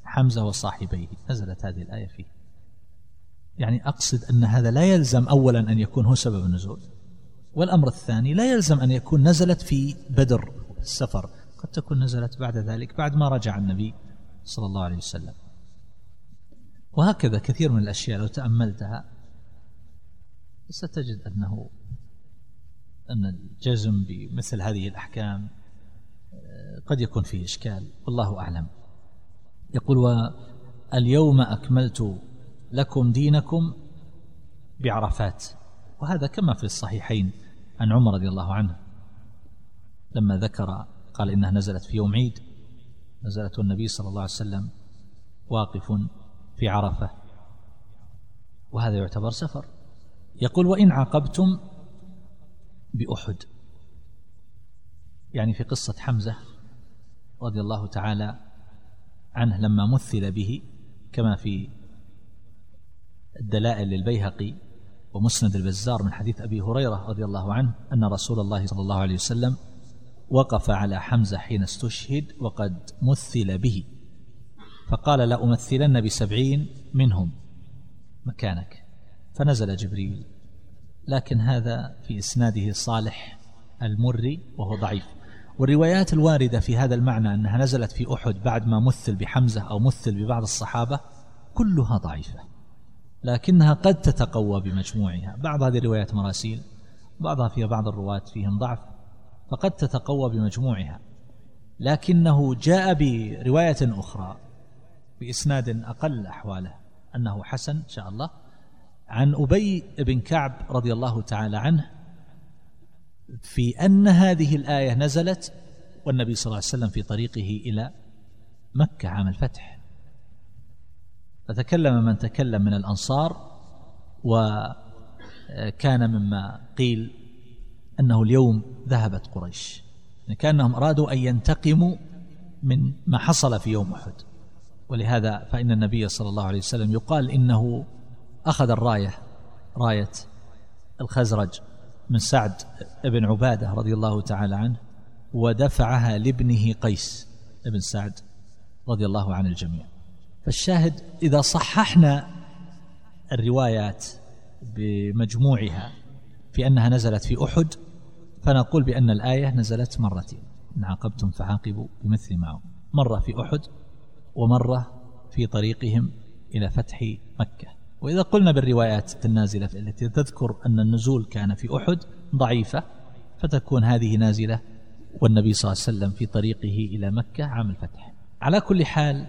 حمزة وصاحبيه. نزلت هذه الآية فيه يعني أقصد أن هذا لا يلزم أولا أن يكون هو سبب النزول. والأمر الثاني لا يلزم أن يكون نزلت في بدر السفر. قد تكون نزلت بعد ذلك بعد ما رجع النبي صلى الله عليه وسلم. وهكذا كثير من الأشياء لو تأملتها ستجد أنه أن الجزم بمثل هذه الأحكام آه، قد يكون فيه إشكال والله أعلم. يقول واليوم أكملت لكم دينكم بعرفات. وهذا كما في الصحيحين عن عمر رضي الله عنه. لما ذكر قال إنها نزلت في يوم عيد. نزلت النبي صلى الله عليه وسلم واقف في عرفة. وهذا يعتبر سفر. يقول وإن عاقبتم بأحد. يعني في قصة حمزة رضي الله تعالى عنه لما مثل به كما في الدلائل للبيهقي ومسند البزار من حديث أبي هريرة رضي الله عنه أن رسول الله صلى الله عليه وسلم وقف على حمزة حين استشهد وقد مثل به فقال لأمثلن بسبعين منهم مكانك. فنزل جبريل لكن هذا في إسناده صالح المري وهو ضعيف. والروايات الواردة في هذا المعنى أنها نزلت في أحد بعد ما مثل بحمزة أو مثل ببعض الصحابة كلها ضعيفة. لكنها قد تتقوى بمجموعها. بعض هذه الروايات مراسيل بعضها فيها بعض الرواة فيهم ضعف فقد تتقوى بمجموعها. لكنه جاء برواية أخرى بإسناد أقل أحواله أنه حسن إن شاء الله عن أبي بن كعب رضي الله تعالى عنه في أن هذه الآية نزلت والنبي صلى الله عليه وسلم في طريقه إلى مكة عام الفتح. فتكلم من تكلم من الأنصار وكان مما قيل أنه اليوم ذهبت قريش. يعني كأنهم أرادوا أن ينتقموا من ما حصل في يوم أحد. ولهذا فإن النبي صلى الله عليه وسلم يقال إنه أخذ الراية راية الخزرج من سعد بن عبادة رضي الله تعالى عنه ودفعها لابنه قيس بن سعد رضي الله عن الجميع. فالشاهد إذا صححنا الروايات بمجموعها في أنها نزلت في أحد فنقول بأن الآية نزلت مرتين. إن عاقبتم فعاقبوا بمثل ما مرة في أحد ومرة في طريقهم إلى فتح مكة. وإذا قلنا بالروايات النازلة التي تذكر أن النزول كان في أحد ضعيفة فتكون هذه نازلة والنبي صلى الله عليه وسلم في طريقه إلى مكة عام الفتح. على كل حال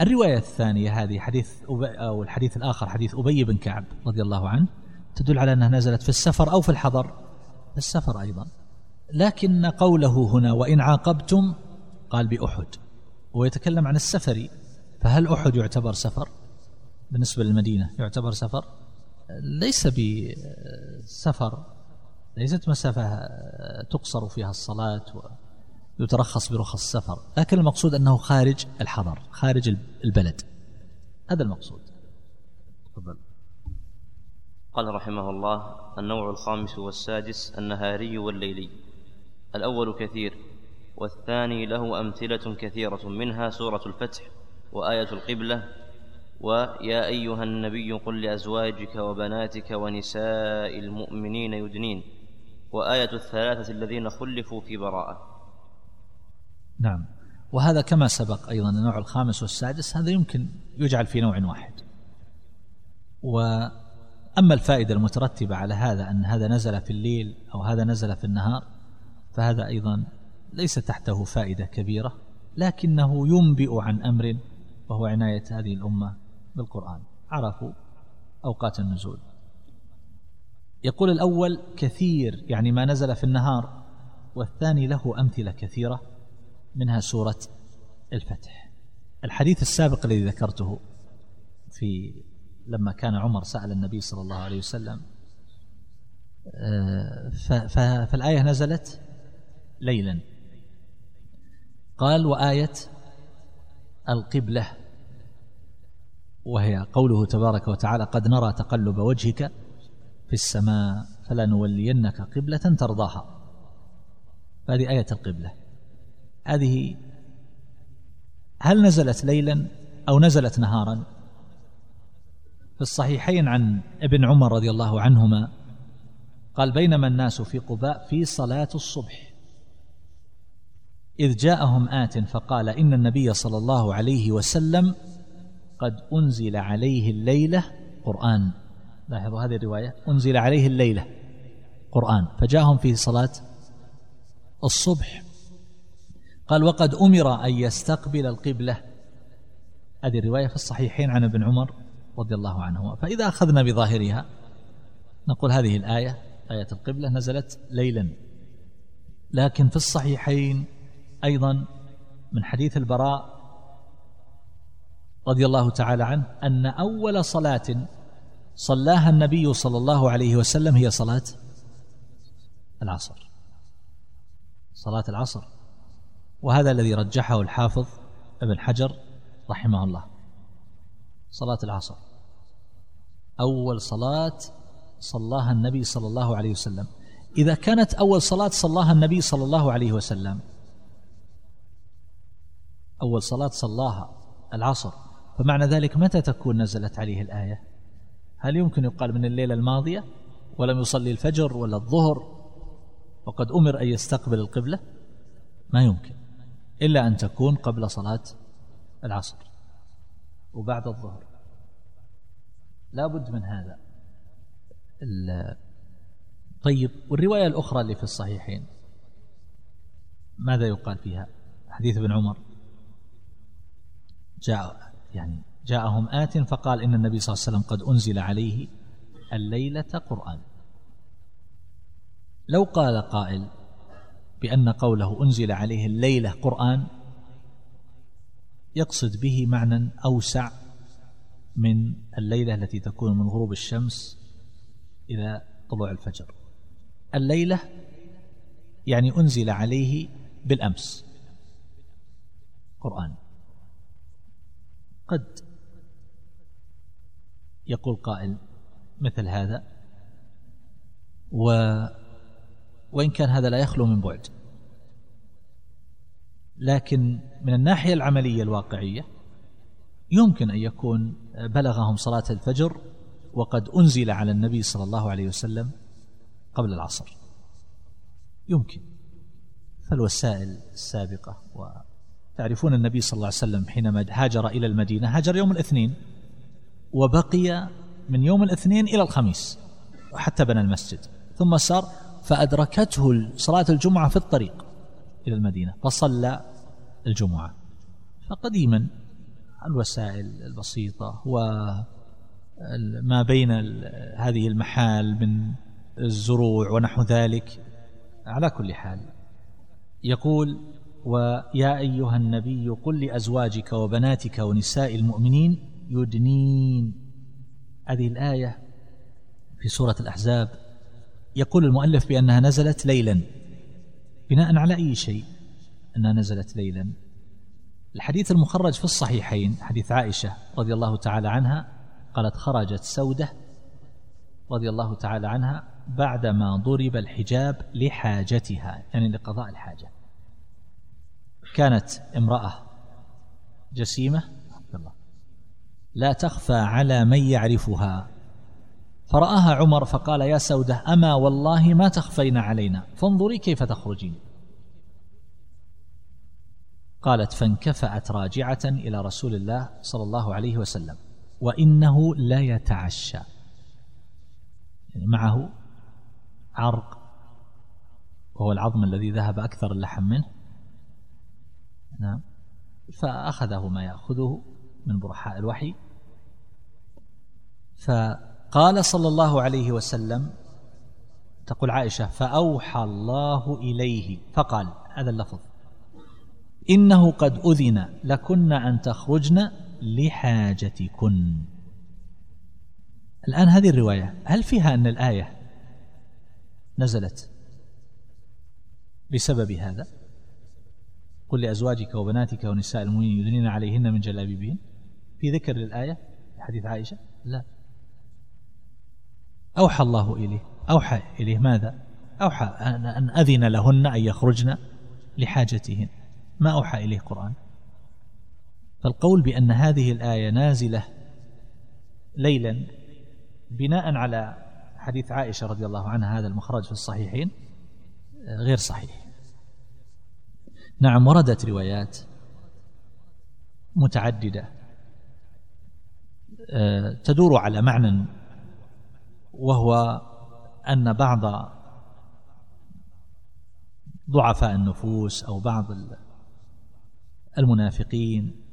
الرواية الثانية هذه حديث أو الحديث الآخر حديث أبي بن كعب رضي الله عنه تدل على أنها نزلت في السفر أو في الحضر. في السفر أيضا. لكن قوله هنا وإن عاقبتم قال بأحد. ويتكلم عن السفر فهل أحد يعتبر سفر؟ بالنسبة للمدينة يعتبر سفر؟ ليس بسفر. ليست مسافة تقصر فيها الصلاة ويترخص برخص السفر لكن المقصود أنه خارج الحضر خارج البلد. هذا المقصود. تفضل. قال رحمه الله النوع الخامس والسادس النهاري والليلي. الأول كثير والثاني له أمثلة كثيرة منها سورة الفتح وآية القبلة ويا أيها النبي قل لأزواجك وبناتك ونساء المؤمنين يدنين وآية الثلاثة الذين خلفوا في براءة نعم. وهذا كما سبق أيضا النوع الخامس والسادس هذا يمكن يجعل في نوع واحد. وأما الفائدة المترتبة على هذا أن هذا نزل في الليل أو هذا نزل في النهار فهذا أيضا ليس تحته فائدة كبيرة لكنه ينبئ عن أمر وهو عناية هذه الأمة بالقرآن. عرفوا أوقات النزول. يقول الأول كثير يعني ما نزل في النهار والثاني له أمثلة كثيرة. منها سورة الفتح. الحديث السابق الذي ذكرته في لما كان عمر سأل النبي صلى الله عليه وسلم آه، فالآية نزلت ليلا. قال وآية القبلة. وهي قوله تبارك وتعالى قد نرى تقلب وجهك في السماء فلنولينك قبلة ترضاها. هذه آية القبلة. هذه هل نزلت ليلا أو نزلت نهارا؟ في الصحيحين عن ابن عمر رضي الله عنهما قال بينما الناس في قباء في صلاة الصبح إذ جاءهم آت فقال إن النبي صلى الله عليه وسلم قد أنزل عليه الليلة قرآن. لاحظوا هذه الرواية أنزل عليه الليلة قرآن. فجاءهم في صلاة الصبح. قال وقد أمر أن يستقبل القبلة. هذه الرواية في الصحيحين عن ابن عمر رضي الله عنه فإذا أخذنا بظاهرها نقول هذه الآية آية القبلة نزلت ليلا. لكن في الصحيحين أيضا من حديث البراء رضي الله تعالى عنه أن أول صلاة صلاها النبي صلى الله عليه وسلم هي صلاة العصر. صلاة العصر. وهذا الذي رجحه الحافظ ابن حجر رحمه الله. صلاة العصر. أول صلاة صلاها النبي صلى الله عليه وسلم. إذا كانت أول صلاة صلاها النبي صلى الله عليه وسلم أول صلاة صلاها العصر فمعنى ذلك متى تكون نزلت عليه الآية؟ هل يمكن يقال من الليلة الماضية ولم يصلي الفجر ولا الظهر وقد أمر أن يستقبل القبلة؟ ما يمكن. إلا أن تكون قبل صلاة العصر وبعد الظهر. لا بد من هذا. طيب والرواية الأخرى اللي في الصحيحين ماذا يقال فيها؟ حديث ابن عمر. جاء يعني جاءهم آت فقال إن النبي صلى الله عليه وسلم قد أنزل عليه الليلة قرآن. لو قال قائل بأن قوله أنزل عليه الليلة قرآن يقصد به معنى أوسع من الليلة التي تكون من غروب الشمس إلى طلوع الفجر. الليلة يعني أنزل عليه بالأمس قرآن. قد يقول قائل مثل هذا و وإن كان هذا لا يخلو من بعد. لكن من الناحية العملية الواقعية يمكن أن يكون بلغهم صلاة الفجر وقد أنزل على النبي صلى الله عليه وسلم قبل العصر. يمكن. فالوسائل السابقة وتعرفون النبي صلى الله عليه وسلم حينما هاجر إلى المدينة هاجر يوم الاثنين وبقي من يوم الاثنين إلى الخميس حتى بنى المسجد. ثم سار فأدركته صلاة الجمعة في الطريق إلى المدينة فصلى الجمعة. فقديما الوسائل البسيطة وما بين هذه المحال من الزروع ونحو ذلك على كل حال يقول ويا أيها النبي قل لأزواجك وبناتك ونساء المؤمنين يدنين. هذه الآية في سورة الأحزاب يقول المؤلف بأنها نزلت ليلا بناء على أي شيء؟ أنها نزلت ليلا. الحديث المخرج في الصحيحين حديث عائشة رضي الله تعالى عنها قالت خرجت سودة رضي الله تعالى عنها بعدما ضرب الحجاب لحاجتها يعني لقضاء الحاجة. كانت امرأة جسيمة لا تخفى على من يعرفها. فرآها عمر فقال يا سودة أما والله ما تخفين علينا. فانظري كيف تخرجين. قالت فانكفأت راجعة إلى رسول الله صلى الله عليه وسلم وإنه لا يتعشى. يعني معه عرق وهو العظم الذي ذهب أكثر اللحم منه. نعم. فأخذه ما يأخذه من برحاء الوحي. فقال صلى الله عليه وسلم تقول عائشة فأوحى الله إليه فقال هذا اللفظ إنه قد أذن لكن أن تخرجن لحاجتكن. الآن هذه الرواية هل فيها أن الآية نزلت بسبب هذا؟ قل لأزواجك وبناتك ونساء المؤمنين يدنين عليهن من جلابيبهن. في ذكر للآية حديث عائشة؟ لا. أوحى الله إليه. أوحى إليه ماذا؟ أوحى أن أذن لهن أن يخرجن لحاجتهن. ما أوحى إليه قرآن فالقول بأن هذه الآية نازلة ليلا بناء على حديث عائشة رضي الله عنها هذا المخرج في الصحيحين غير صحيح. نعم وردت روايات متعددة آه، تدور على معنى وهو أن بعض ضعفاء النفوس أو بعض المنافقين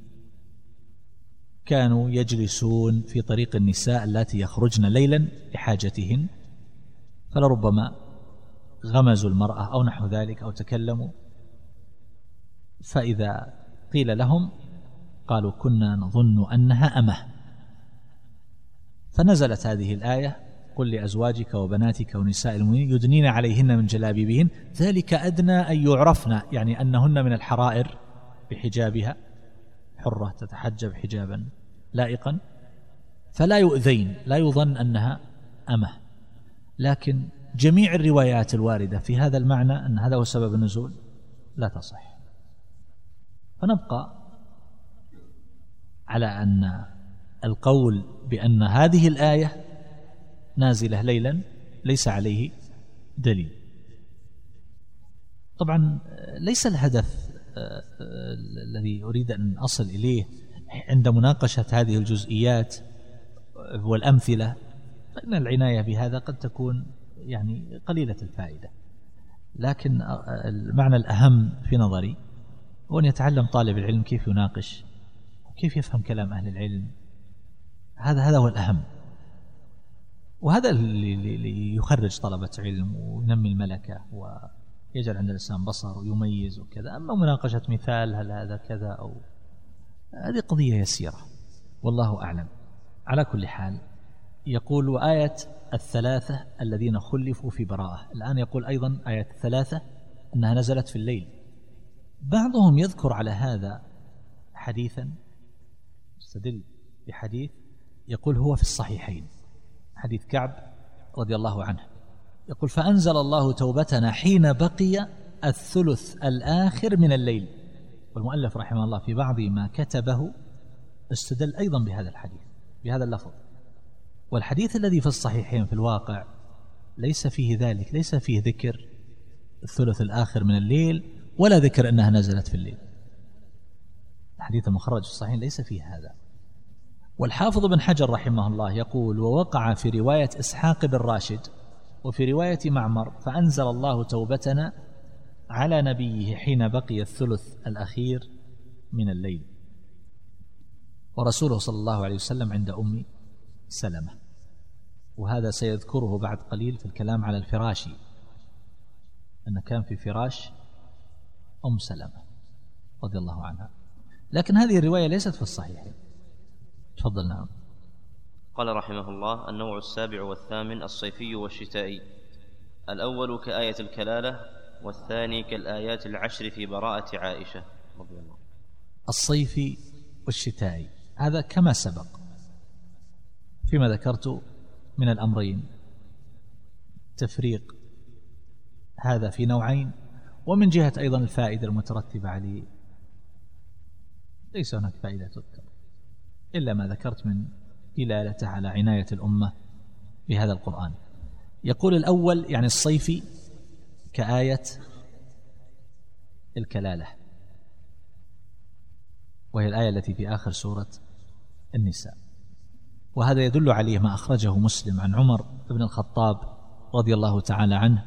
كانوا يجلسون في طريق النساء اللاتي يخرجن ليلا لحاجتهن فلربما غمزوا المرأة أو نحو ذلك أو تكلموا. فإذا قيل لهم قالوا كنا نظن أنها أمة. فنزلت هذه الآية قل لأزواجك وبناتك ونساء المؤمنين يدنين عليهن من جلابيبهن. ذلك أدنى أن يعرفن يعني أنهن من الحرائر بحجابها. حرة تتحجب حجابا. لائقا. فلا يؤذين لا يظن أنها أمة. لكن جميع الروايات الواردة في هذا المعنى أن هذا هو سبب النزول. لا تصح. فنبقى على أن القول بأن هذه الآية نازلة ليلا ليس عليه دليل. طبعا ليس الهدف آه، آه، الذي أريد أن أصل إليه عند مناقشة هذه الجزئيات والأمثلة فإن العناية بهذا قد تكون يعني قليلة الفائدة. لكن المعنى الأهم في نظري هو أن يتعلم طالب العلم كيف يناقش وكيف يفهم كلام أهل العلم. هذا هذا هو الأهم. وهذا اللي يخرج طلبة علم وينمي الملكة ويجعل عند الإنسان بصر ويميز وكذا. أما مناقشة مثال هل هذا كذا أو هذه قضية يسيرة. والله أعلم. على كل حال يقول وآية الثلاثة الذين خلفوا في براءة. الآن يقول أيضا آية الثلاثة أنها نزلت في الليل. بعضهم يذكر على هذا حديثا يستدل بحديث يقول هو في الصحيحين. حديث كعب رضي الله عنه. يقول فأنزل الله توبتنا حين بقي الثلث الآخر من الليل. والمؤلف رحمه الله في بعض ما كتبه استدل أيضا بهذا الحديث بهذا اللفظ. والحديث الذي في الصحيحين في الواقع ليس فيه ذلك ليس فيه ذكر الثلث الآخر من الليل ولا ذكر أنها نزلت في الليل. الحديث المخرج في الصحيحين ليس فيه هذا. والحافظ بن حجر رحمه الله يقول ووقع في رواية إسحاق بن راشد وفي رواية معمر فأنزل الله توبتنا على نبيه حين بقي الثلث الأخير من الليل. ورسوله صلى الله عليه وسلم عند أم سلمة. وهذا سيذكره بعد قليل في الكلام على الفراشي أن كان في فراش أم سلمة رضي الله عنها. لكن هذه الرواية ليست في الصحيح تفضل نعم. قال رحمه الله النوع السابع والثامن الصيفي والشتائي. الأول كآية الكلالة والثاني كالآيات العشر في براءة عائشة. رضي الله الصيفي والشتائي. هذا كما سبق. فيما ذكرت من الأمرين. تفريق هذا في نوعين ومن جهة أيضا الفائدة المترتبة عليه. ليس هناك فائدة. إلا ما ذكرت من دلالته على عناية الأمة بهذا القرآن. يقول الأول يعني الصيفي كآية الكلالة وهي الآية التي في آخر سورة النساء. وهذا يدل عليه ما أخرجه مسلم عن عمر بن الخطاب رضي الله تعالى عنه.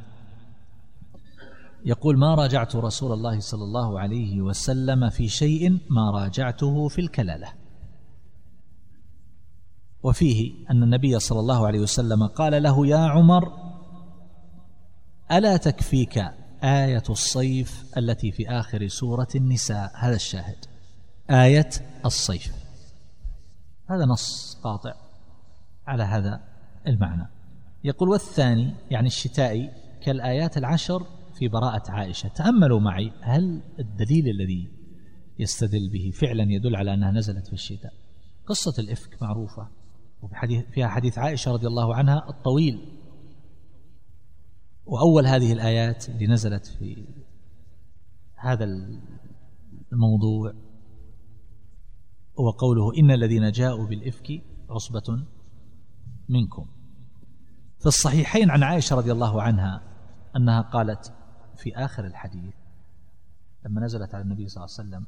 يقول ما راجعت رسول الله صلى الله عليه وسلم في شيء ما راجعته في الكلالة. وفيه أن النبي صلى الله عليه وسلم قال له يا عمر ألا تكفيك آية الصيف التي في آخر سورة النساء؟ هذا الشاهد. آية الصيف. هذا نص قاطع على هذا المعنى. يقول والثاني يعني الشتائي كالآيات العشر في براءة عائشة تأملوا معي هل الدليل الذي يستدل به فعلا يدل على أنها نزلت في الشتاء؟ قصة الإفك معروفة. وفي فيها حديث عائشة رضي الله عنها الطويل. وأول هذه الآيات اللي نزلت في هذا الموضوع هو قوله إن الذين جاءوا بالإفك عصبة منكم. في الصحيحين عن عائشة رضي الله عنها أنها قالت في آخر الحديث لما نزلت على النبي صلى الله عليه وسلم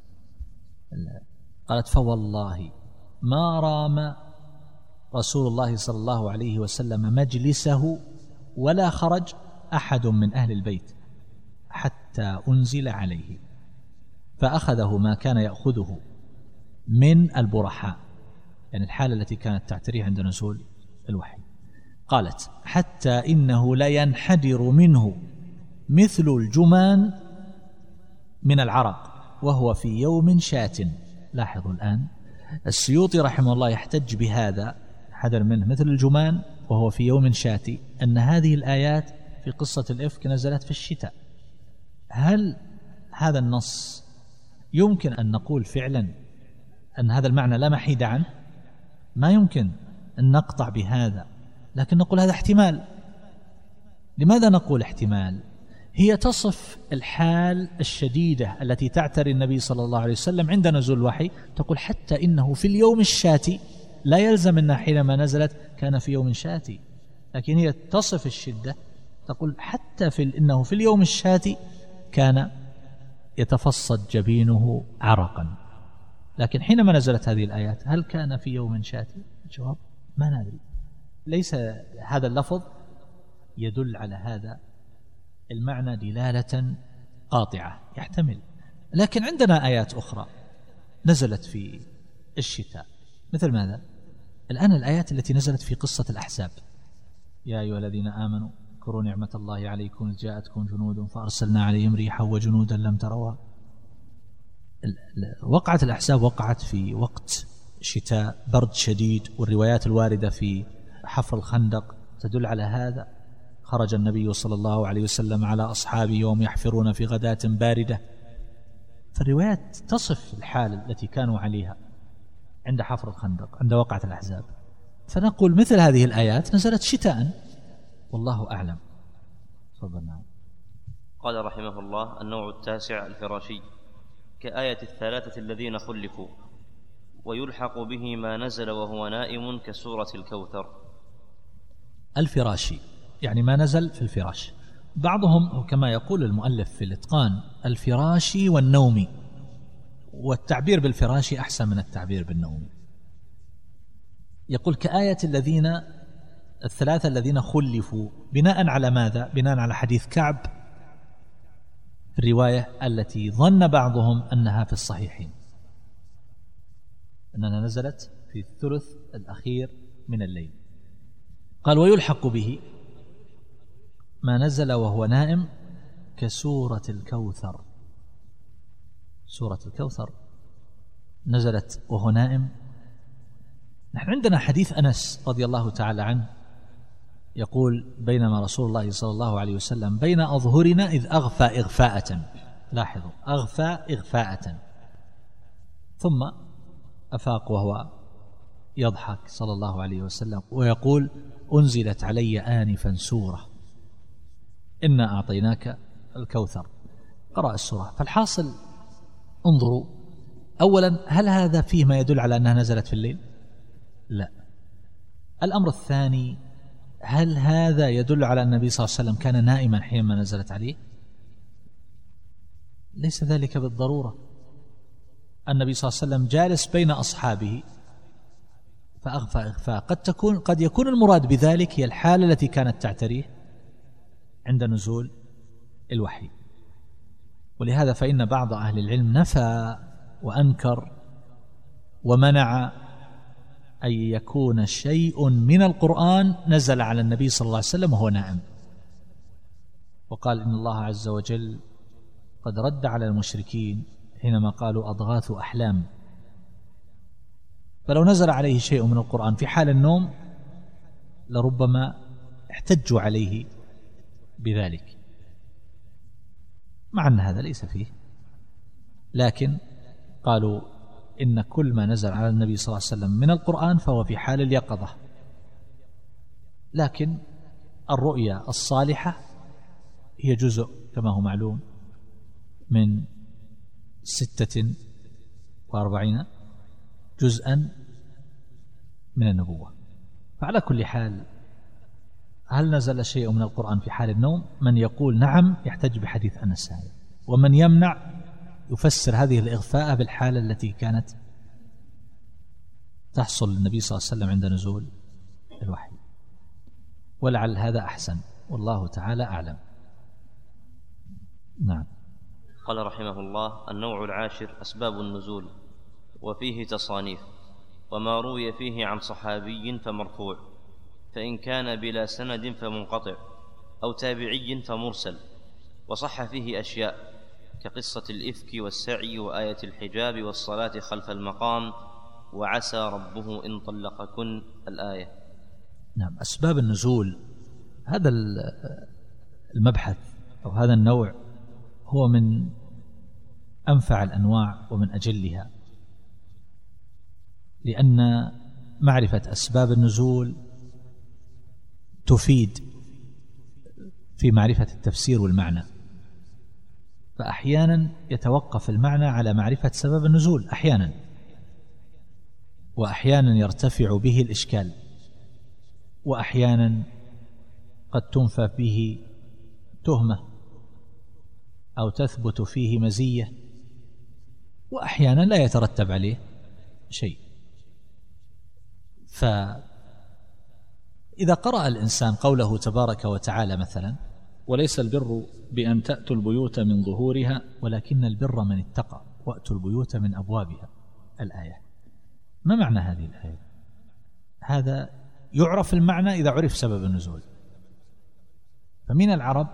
قالت فوالله ما رام رسول الله صلى الله عليه وسلم مجلسه ولا خرج أحد من أهل البيت حتى أنزل عليه فأخذه ما كان يأخذه من البرحاء يعني الحالة التي كانت تعتريه عند نزول الوحي. قالت حتى إنه لينحدر منه مثل الجمان من العرق وهو في يوم شات لاحظوا الآن السيوطي رحمه الله يحتج بهذا حذر منه مثل الجمان وهو في يوم شاتي أن هذه الآيات في قصة الإفك نزلت في الشتاء. هل هذا النص يمكن أن نقول فعلا أن هذا المعنى لا محيد عنه؟ ما يمكن أن نقطع بهذا لكن نقول هذا احتمال. لماذا نقول احتمال؟ هي تصف الحال الشديدة التي تعتري النبي صلى الله عليه وسلم عند نزول الوحي تقول حتى إنه في اليوم الشاتي لا يلزم أنها حينما نزلت كان في يوم شاتي. لكن هي تصف الشدة تقول حتى في إنه في اليوم الشاتي كان يتفصد جبينه عرقا. لكن حينما نزلت هذه الآيات هل كان في يوم شاتي؟ الجواب ما ندري. ليس هذا اللفظ يدل على هذا المعنى دلالة قاطعة يحتمل. لكن عندنا آيات أخرى نزلت في الشتاء. مثل ماذا؟ الآن الآيات التي نزلت في قصة الأحزاب. يا أيها الذين آمنوا اذكروا نعمة الله عليكم إذ جاءتكم جنود فأرسلنا عليهم ريحا وجنودا لم تروها. وقعت الأحزاب وقعت في وقت شتاء برد شديد والروايات الواردة في حفر الخندق تدل على هذا. خرج النبي صلى الله عليه وسلم على أصحابه وهم يحفرون في غداة باردة. فالروايات تصف الحال التي كانوا عليها. عند حفر الخندق عند وقعة الأحزاب. فنقول مثل هذه الآيات نزلت شتاء. والله أعلم. تفضل قال رحمه الله النوع التاسع الفراشي كآية الثلاثة الذين خلفوا ويلحق به ما نزل وهو نائم كسورة الكوثر. الفراشي يعني ما نزل في الفراش. بعضهم كما يقول المؤلف في الإتقان الفراشي والنومي. والتعبير بالفراشي أحسن من التعبير بالنومي يقول كآية الذين الثلاثة الذين خلفوا بناء على ماذا؟ بناء على حديث كعب الرواية التي ظن بعضهم أنها في الصحيحين. أنها نزلت في الثلث الأخير من الليل. قال ويلحق به ما نزل وهو نائم كسورة الكوثر. سورة الكوثر نزلت وهو نائم. نحن عندنا حديث أنس رضي الله تعالى عنه يقول بينما رسول الله صلى الله عليه وسلم بين أظهرنا إذ أغفى إغفاءة. لاحظوا أغفى إغفاءة. ثم أفاق وهو يضحك صلى الله عليه وسلم ويقول أنزلت علي آنفا سورة. إنا أعطيناك الكوثر. قرأ السورة. فالحاصل انظروا. أولا هل هذا فيه ما يدل على أنها نزلت في الليل؟ لا. الأمر الثاني هل هذا يدل على أن النبي صلى الله عليه وسلم كان نائما حينما نزلت عليه؟ ليس ذلك بالضرورة. النبي صلى الله عليه وسلم جالس بين أصحابه. فأغفى إغفاء. قد تكون قد يكون المراد بذلك هي الحالة التي كانت تعتريه عند نزول الوحي. ولهذا فإن بعض أهل العلم نفى وأنكر ومنع أن يكون شيء من القرآن نزل على النبي صلى الله عليه وسلم وهو نائم وقال إن الله عز وجل قد رد على المشركين حينما قالوا أضغاث أحلام. فلو نزل عليه شيء من القرآن في حال النوم لربما احتجوا عليه بذلك. مع أن هذا ليس فيه. لكن قالوا إن كل ما نزل على النبي صلى الله عليه وسلم من القرآن فهو في حال اليقظة. لكن الرؤيا الصالحة هي جزء كما هو معلوم من ستة وأربعين جزءا من النبوة. فعلى كل حال هل نزل شيء من القرآن في حال النوم؟ من يقول نعم يحتج بحديث أنس هذا. ومن يمنع يفسر هذه الإغفاء بالحالة التي كانت تحصل للنبي صلى الله عليه وسلم عند نزول الوحي. ولعل هذا أحسن. والله تعالى أعلم. نعم. قال رحمه الله النوع العاشر أسباب النزول وفيه تصانيف وما روي فيه عن صحابي فمرفوع. فإن كان بلا سند فمنقطع أو تابعي فمرسل وصح فيه أشياء كقصة الإفك والسعي وآية الحجاب والصلاة خلف المقام وعسى ربه إن طلقكن الآية. نعم أسباب النزول هذا المبحث أو هذا النوع هو من أنفع الأنواع ومن أجلها لأن معرفة أسباب النزول تفيد في معرفة التفسير والمعنى. فأحيانا يتوقف المعنى على معرفة سبب النزول أحيانا. وأحيانا يرتفع به الإشكال. وأحيانا قد تنفى به تهمة أو تثبت فيه مزية. وأحيانا لا يترتب عليه شيء. فإذا قرأ الإنسان قوله تبارك وتعالى مثلا وليس البر بأن تأتوا البيوت من ظهورها ولكن البر من اتقى وأتوا البيوت من أبوابها. الآية. ما معنى هذه الآية؟ هذا يعرف المعنى إذا عرف سبب النزول. فمن العرب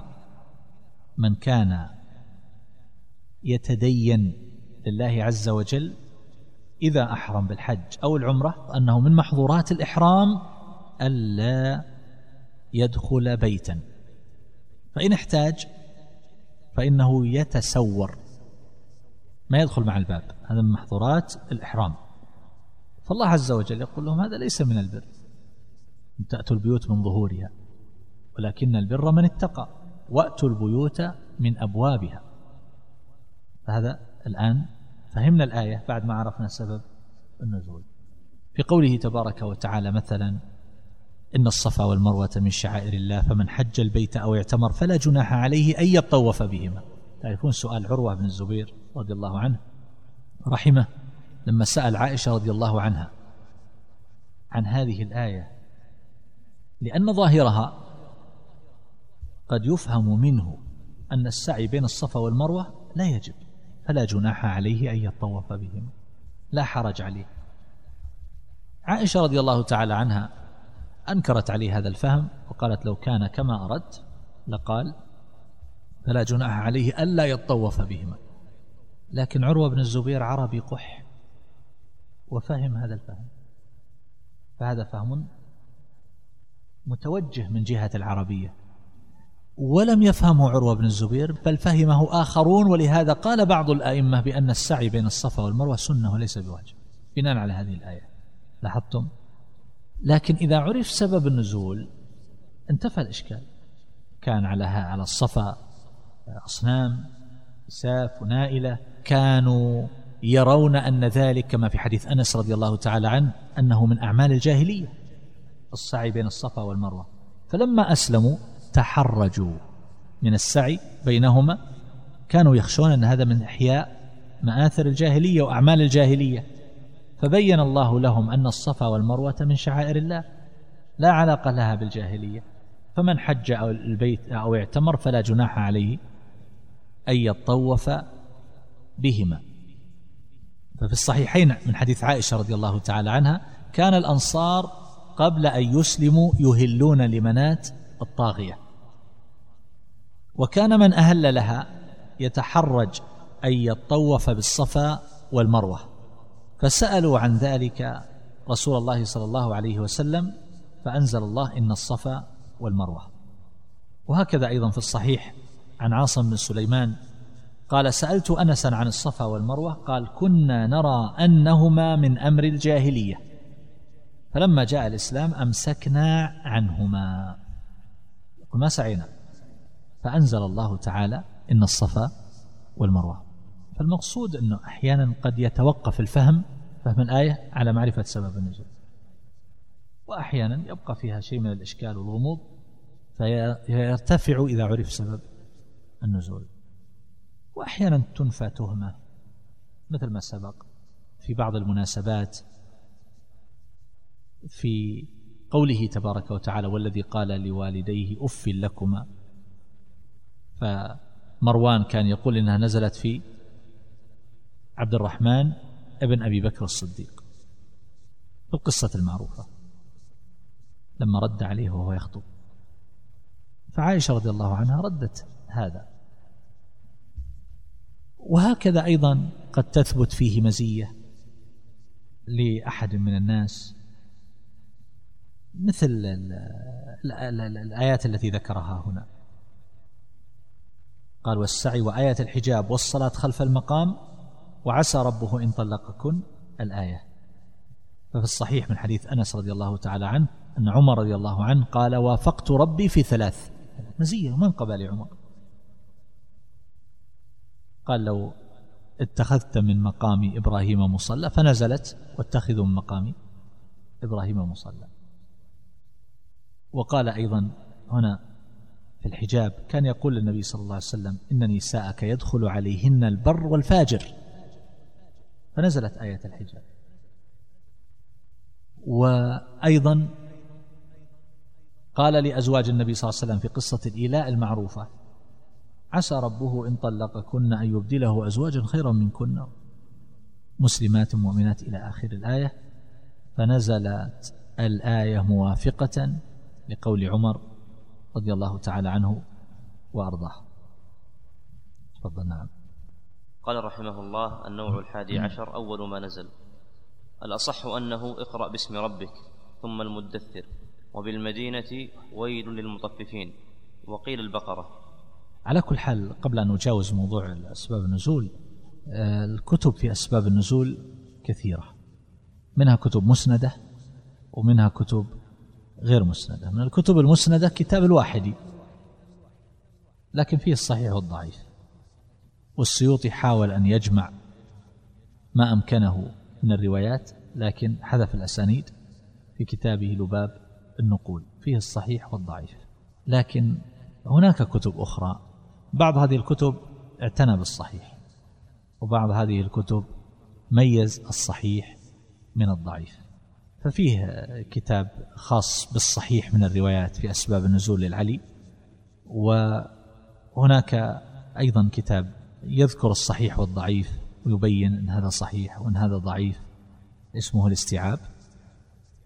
من كان يتدين لله عز وجل إذا أحرم بالحج أو العمرة أنه من محظورات الإحرام ألا يدخل بيتا. فإن احتاج فإنه يتسور. ما يدخل مع الباب. هذا من محظورات الإحرام. فالله عز وجل يقول لهم هذا ليس من البر. أن تأتوا البيوت من ظهورها. ولكن البر من اتقى. وأتوا البيوت من أبوابها. فهذا الآن فهمنا الآية بعد ما عرفنا سبب النزول. في قوله تبارك وتعالى مثلا إن الصفا والمروة من شعائر الله فمن حج البيت أو اعتمر فلا جناح عليه أن يطوف بهما. تعرفون سؤال عروة بن الزبير رضي الله عنه؟ رحمه. لما سأل عائشة رضي الله عنها عن هذه الآية لأن ظاهرها قد يفهم منه أن السعي بين الصفا والمروة لا يجب فلا جناح عليه أن يطوف بهما. لا حرج عليه. عائشة رضي الله تعالى عنها أنكرت عليه هذا الفهم وقالت لو كان كما أردت لقال فلا جناح عليه ألا يطوف بهما. لكن عروة بن الزبير عربي قح وفهم هذا الفهم. فهذا فهم متوجه من جهة العربية. ولم يفهمه عروة بن الزبير بل فهمه آخرون ولهذا قال بعض الأئمة بأن السعي بين الصفا والمروة سنة وليس بواجب. بناء على هذه الآية لاحظتم؟ لكن إذا عرف سبب النزول انتفى الإشكال. كان على على الصفا أصنام ساف ونائلة كانوا يرون أن ذلك كما في حديث أنس رضي الله تعالى عنه أنه من أعمال الجاهلية السعي بين الصفا والمروة. فلما أسلموا تحرجوا من السعي بينهما. كانوا يخشون أن هذا من إحياء مآثر الجاهلية وأعمال الجاهلية. فبين الله لهم أن الصفا والمروة من شعائر الله. لا علاقة لها بالجاهلية. فمن حج أو البيت أو اعتمر فلا جناح عليه أن يطوف بهما. ففي الصحيحين من حديث عائشة رضي الله تعالى عنها كان الأنصار قبل أن يسلموا يهلون لمنات الطاغية. وكان من أهل لها يتحرج أن يطوف بالصفا والمروة. فسألوا عن ذلك رسول الله صلى الله عليه وسلم فأنزل الله إن الصفا والمروة. وهكذا أيضا في الصحيح عن عاصم بن سليمان قال سألت أنسا عن الصفا والمروة قال كنا نرى أنهما من أمر الجاهلية. فلما جاء الإسلام أمسكنا عنهما. وما سعينا. فأنزل الله تعالى إن الصفا والمروة. فالمقصود أنه أحيانا قد يتوقف الفهم فهم الآية على معرفة سبب النزول. وأحيانا يبقى فيها شيء من الإشكال والغموض فيرتفع إذا عرف سبب النزول. وأحيانا تنفى تهمة مثل ما سبق في بعض المناسبات في قوله تبارك وتعالى والذي قال لوالديه أف لكما فمروان كان يقول إنها نزلت في عبد الرحمن ابن أبي بكر الصديق القصة المعروفة. لما رد عليه وهو يخطب. فعائشة رضي الله عنها ردت هذا. وهكذا أيضا قد تثبت فيه مزية لأحد من الناس. مثل الآيات التي ذكرها هنا. قال والسعي وآية الحجاب والصلاة خلف المقام وعسى ربه إن طلقكن الآية. ففي الصحيح من حديث أنس رضي الله تعالى عنه أن عمر رضي الله عنه قال وافقت ربي في ثلاث. مزية منقبة لعمر قال لو اتخذت من مقام إبراهيم مصلى فنزلت واتخذوا من مقام إبراهيم مصلى. وقال أيضا هنا في الحجاب كان يقول للنبي صلى الله عليه وسلم إن نساءك يدخل عليهن البر والفاجر. فنزلت آية الحجاب. وأيضا قال لأزواج النبي صلى الله عليه وسلم في قصة الإيلاء المعروفة عسى ربه إن طلقكن أن يبدله أزواجا خيرا منكن. مسلمات مؤمنات إلى آخر الآية. فنزلت الآية موافقة لقول عمر رضي الله تعالى عنه وأرضاه. تفضل نعم. قال رحمه الله النوع الحادي عشر أول ما نزل. الأصح أنه اقرأ باسم ربك ثم المدثر. وبالمدينة ويل للمطففين. وقيل البقرة. على كل حال قبل أن نجاوز موضوع أسباب النزول آه، الكتب في أسباب النزول كثيرة. منها كتب مسندة ومنها كتب غير مسندة. من الكتب المسندة كتاب الواحدي لكن فيه الصحيح والضعيف. والسيوطي حاول أن يجمع ما أمكنه من الروايات لكن حذف الأسانيد في كتابه لباب النقول فيه الصحيح والضعيف. لكن هناك كتب أخرى. بعض هذه الكتب اعتنى بالصحيح وبعض هذه الكتب ميز الصحيح من الضعيف. ففيه كتاب خاص بالصحيح من الروايات في أسباب النزول للعلي وهناك أيضا كتاب يذكر الصحيح والضعيف ويبين أن هذا صحيح وأن هذا ضعيف اسمه الاستيعاب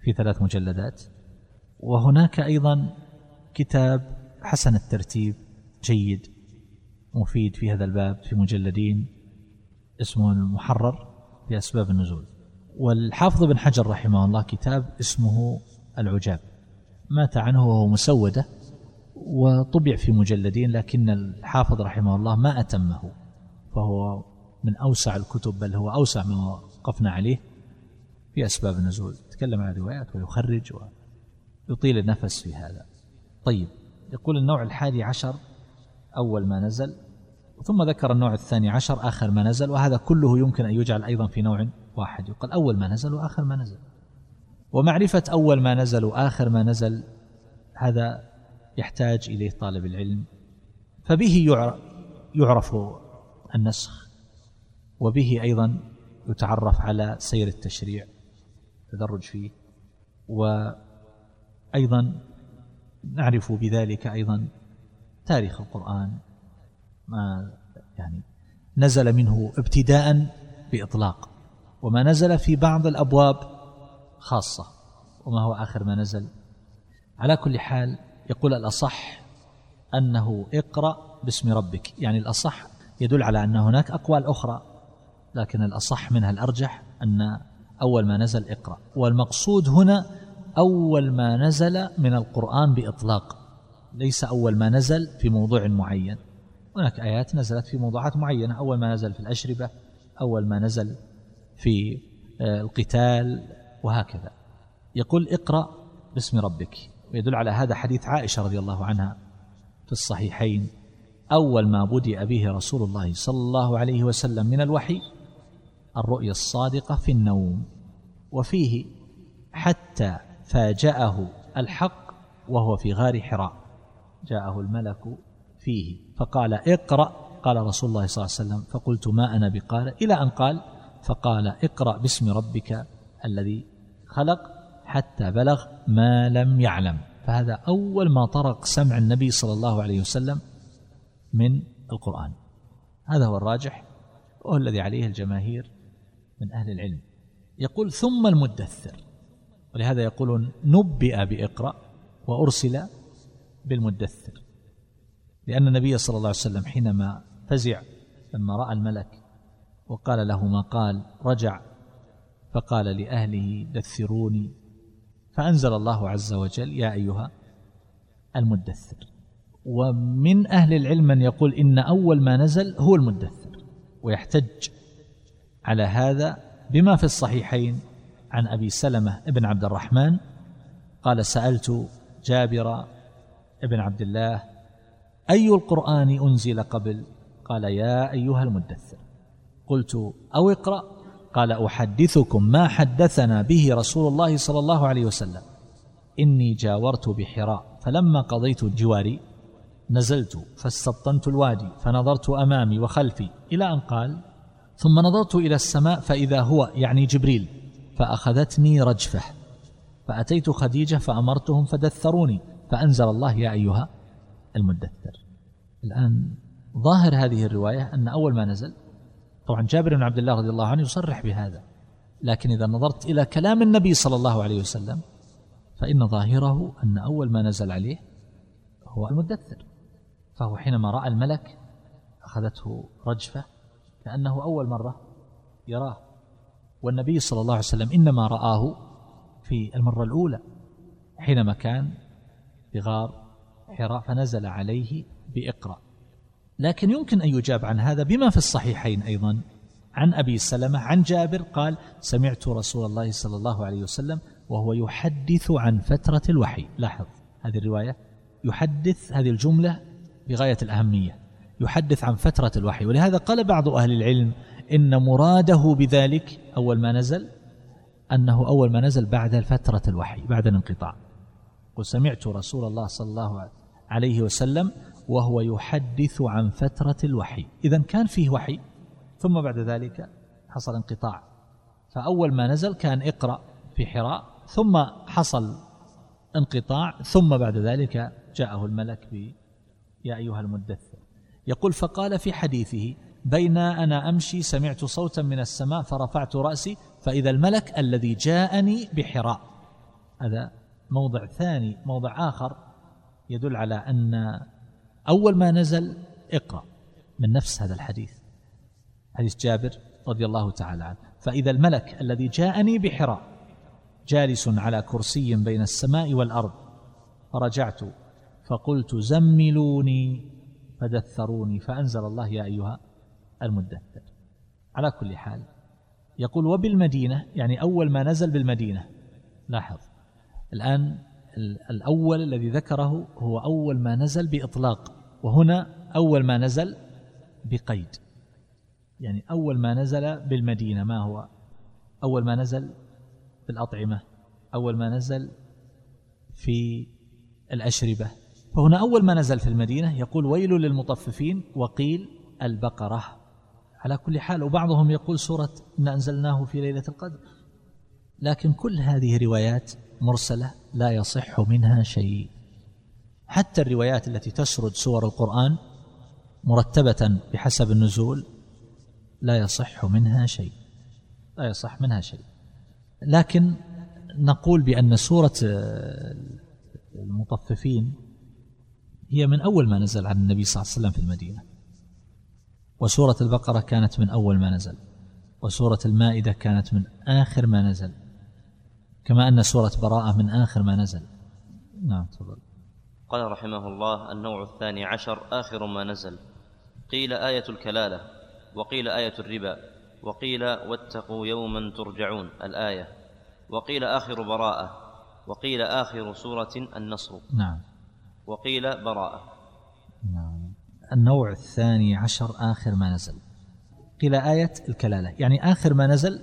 في ثلاث مجلدات. وهناك أيضا كتاب حسن الترتيب جيد مفيد في هذا الباب في مجلدين اسمه المحرر في أسباب النزول. والحافظ بن حجر رحمه الله كتاب اسمه العجاب. مات عنه وهو مسودة وطبع في مجلدين لكن الحافظ رحمه الله ما أتمه. فهو من أوسع الكتب بل هو أوسع ما وقفنا عليه في أسباب النزول. يتكلم عن الروايات ويخرج ويطيل النفس في هذا. طيب يقول النوع الحادي عشر أول ما نزل ثم ذكر النوع الثاني عشر آخر ما نزل وهذا كله يمكن أن يجعل أيضا في نوع واحد. يقال أول ما نزل وآخر ما نزل. ومعرفة أول ما نزل وآخر ما نزل هذا يحتاج إليه طالب العلم. فبه يعرف النسخ وبه أيضا يتعرف على سير التشريع تدرج فيه. وأيضا نعرف بذلك أيضا تاريخ القرآن ما يعني نزل منه ابتداء بإطلاق. وما نزل في بعض الأبواب خاصة وما هو آخر ما نزل. على كل حال يقول الأصح أنه اقرأ باسم ربك يعني الأصح يدل على أن هناك أقوال أخرى لكن الأصح منها الأرجح أن أول ما نزل اقرأ. والمقصود هنا أول ما نزل من القرآن بإطلاق ليس أول ما نزل في موضوع معين. هناك آيات نزلت في موضوعات معينة أول ما نزل في الأشربة أول ما نزل في آه، القتال وهكذا. يقول اقرأ باسم ربك ويدل على هذا حديث عائشة رضي الله عنها في الصحيحين. أول ما بدأ به رسول الله صلى الله عليه وسلم من الوحي الرؤيا الصادقة في النوم. وفيه حتى فاجأه الحق وهو في غار حراء. جاءه الملك فيه فقال اقرأ. قال رسول الله صلى الله عليه وسلم فقلت ما أنا بقارئ. إلى أن قال فقال اقرأ باسم ربك الذي خلق حتى بلغ ما لم يعلم. فهذا أول ما طرق سمع النبي صلى الله عليه وسلم من القرآن. هذا هو الراجح وهو الذي عليه الجماهير من أهل العلم. يقول ثم المدثر. ولهذا يقولون نبئ بإقرأ وأرسل بالمدثر. لأن النبي صلى الله عليه وسلم حينما فزع لما رأى الملك وقال له ما قال رجع فقال لأهله دثروني. فأنزل الله عز وجل يا أيها المدثر. ومن أهل العلم من يقول إن أول ما نزل هو المدثر ويحتج على هذا بما في الصحيحين عن أبي سلمة ابن عبد الرحمن قال سألت جابر ابن عبد الله أي القرآن أنزل قبل؟ قال يا أيها المدثر. قلت أو اقرأ. قال أحدثكم ما حدثنا به رسول الله صلى الله عليه وسلم. إني جاورت بحراء فلما قضيت جواري نزلت فاستبطنت الوادي فنظرت أمامي وخلفي إلى أن قال ثم نظرت إلى السماء فإذا هو يعني جبريل فأخذتني رجفة. فأتيت خديجة فأمرتهم فدثروني فأنزل الله يا أيها المدثر. الآن ظاهر هذه الرواية أن أول ما نزل طبعا جابر بن عبد الله رضي الله عنه يصرح بهذا لكن إذا نظرت إلى كلام النبي صلى الله عليه وسلم فإن ظاهره أن أول ما نزل عليه هو المدثر. فهو حينما رأى الملك أخذته رجفة كأنه أول مرة يراه. والنبي صلى الله عليه وسلم إنما رآه في المرة الأولى حينما كان بغار حراء فنزل عليه بإقرأ. لكن يمكن أن يجاب عن هذا بما في الصحيحين أيضا. عن أبي سلمة عن جابر قال سمعت رسول الله صلى الله عليه وسلم وهو يحدث عن فترة الوحي. لاحظ هذه الرواية. يحدث هذه الجملة بغاية الأهمية يحدث عن فترة الوحي. ولهذا قال بعض أهل العلم إن مراده بذلك أول ما نزل أنه أول ما نزل بعد فترة الوحي بعد الانقطاع. وسمعت رسول الله صلى الله عليه وسلم وهو يحدث عن فترة الوحي. إذا كان فيه وحي ثم بعد ذلك حصل انقطاع. فأول ما نزل كان اقرأ في حراء ثم حصل انقطاع ثم بعد ذلك جاءه الملك يا أيها المدثر. يقول فقال في حديثه بين أنا أمشي سمعت صوتا من السماء فرفعت رأسي فإذا الملك الذي جاءني بحراء. هذا موضع ثاني موضع آخر يدل على أن أول ما نزل اقرأ من نفس هذا الحديث. حديث جابر رضي الله تعالى عنه. فإذا الملك الذي جاءني بحراء جالس على كرسي بين السماء والأرض فرجعت فقلت زملوني فدثروني فأنزل الله يا أيها المدثر. على كل حال يقول وبالمدينة يعني أول ما نزل بالمدينة. لاحظ الآن الأول الذي ذكره هو أول ما نزل بإطلاق وهنا أول ما نزل بقيد. يعني أول ما نزل بالمدينة ما هو؟ أول ما نزل في الأطعمة أول ما نزل في الأشربة. فهنا أول ما نزل في المدينة يقول ويل للمطففين وقيل البقرة. على كل حال وبعضهم يقول سورة إن أنزلناه في ليلة القدر. لكن كل هذه روايات مرسلة لا يصح منها شيء. حتى الروايات التي تسرد سور القرآن مرتبة بحسب النزول لا يصح منها شيء. لا يصح منها شيء. لكن نقول بأن سورة المطففين هي من أول ما نزل عن النبي صلى الله عليه وسلم في المدينة. وسورة البقرة كانت من أول ما نزل. وسورة المائدة كانت من آخر ما نزل. كما أن سورة براءة من آخر ما نزل. نعم تفضل. قال رحمه الله النوع الثاني عشر آخر ما نزل. قيل آية الكلالة وقيل آية الربا وقيل واتقوا يوما ترجعون الآية. وقيل آخر براءة وقيل آخر سورة النصر. نعم. وقيل براءة. نعم. النوع الثاني عشر آخر ما نزل. قيل آية الكلالة. يعني آخر ما نزل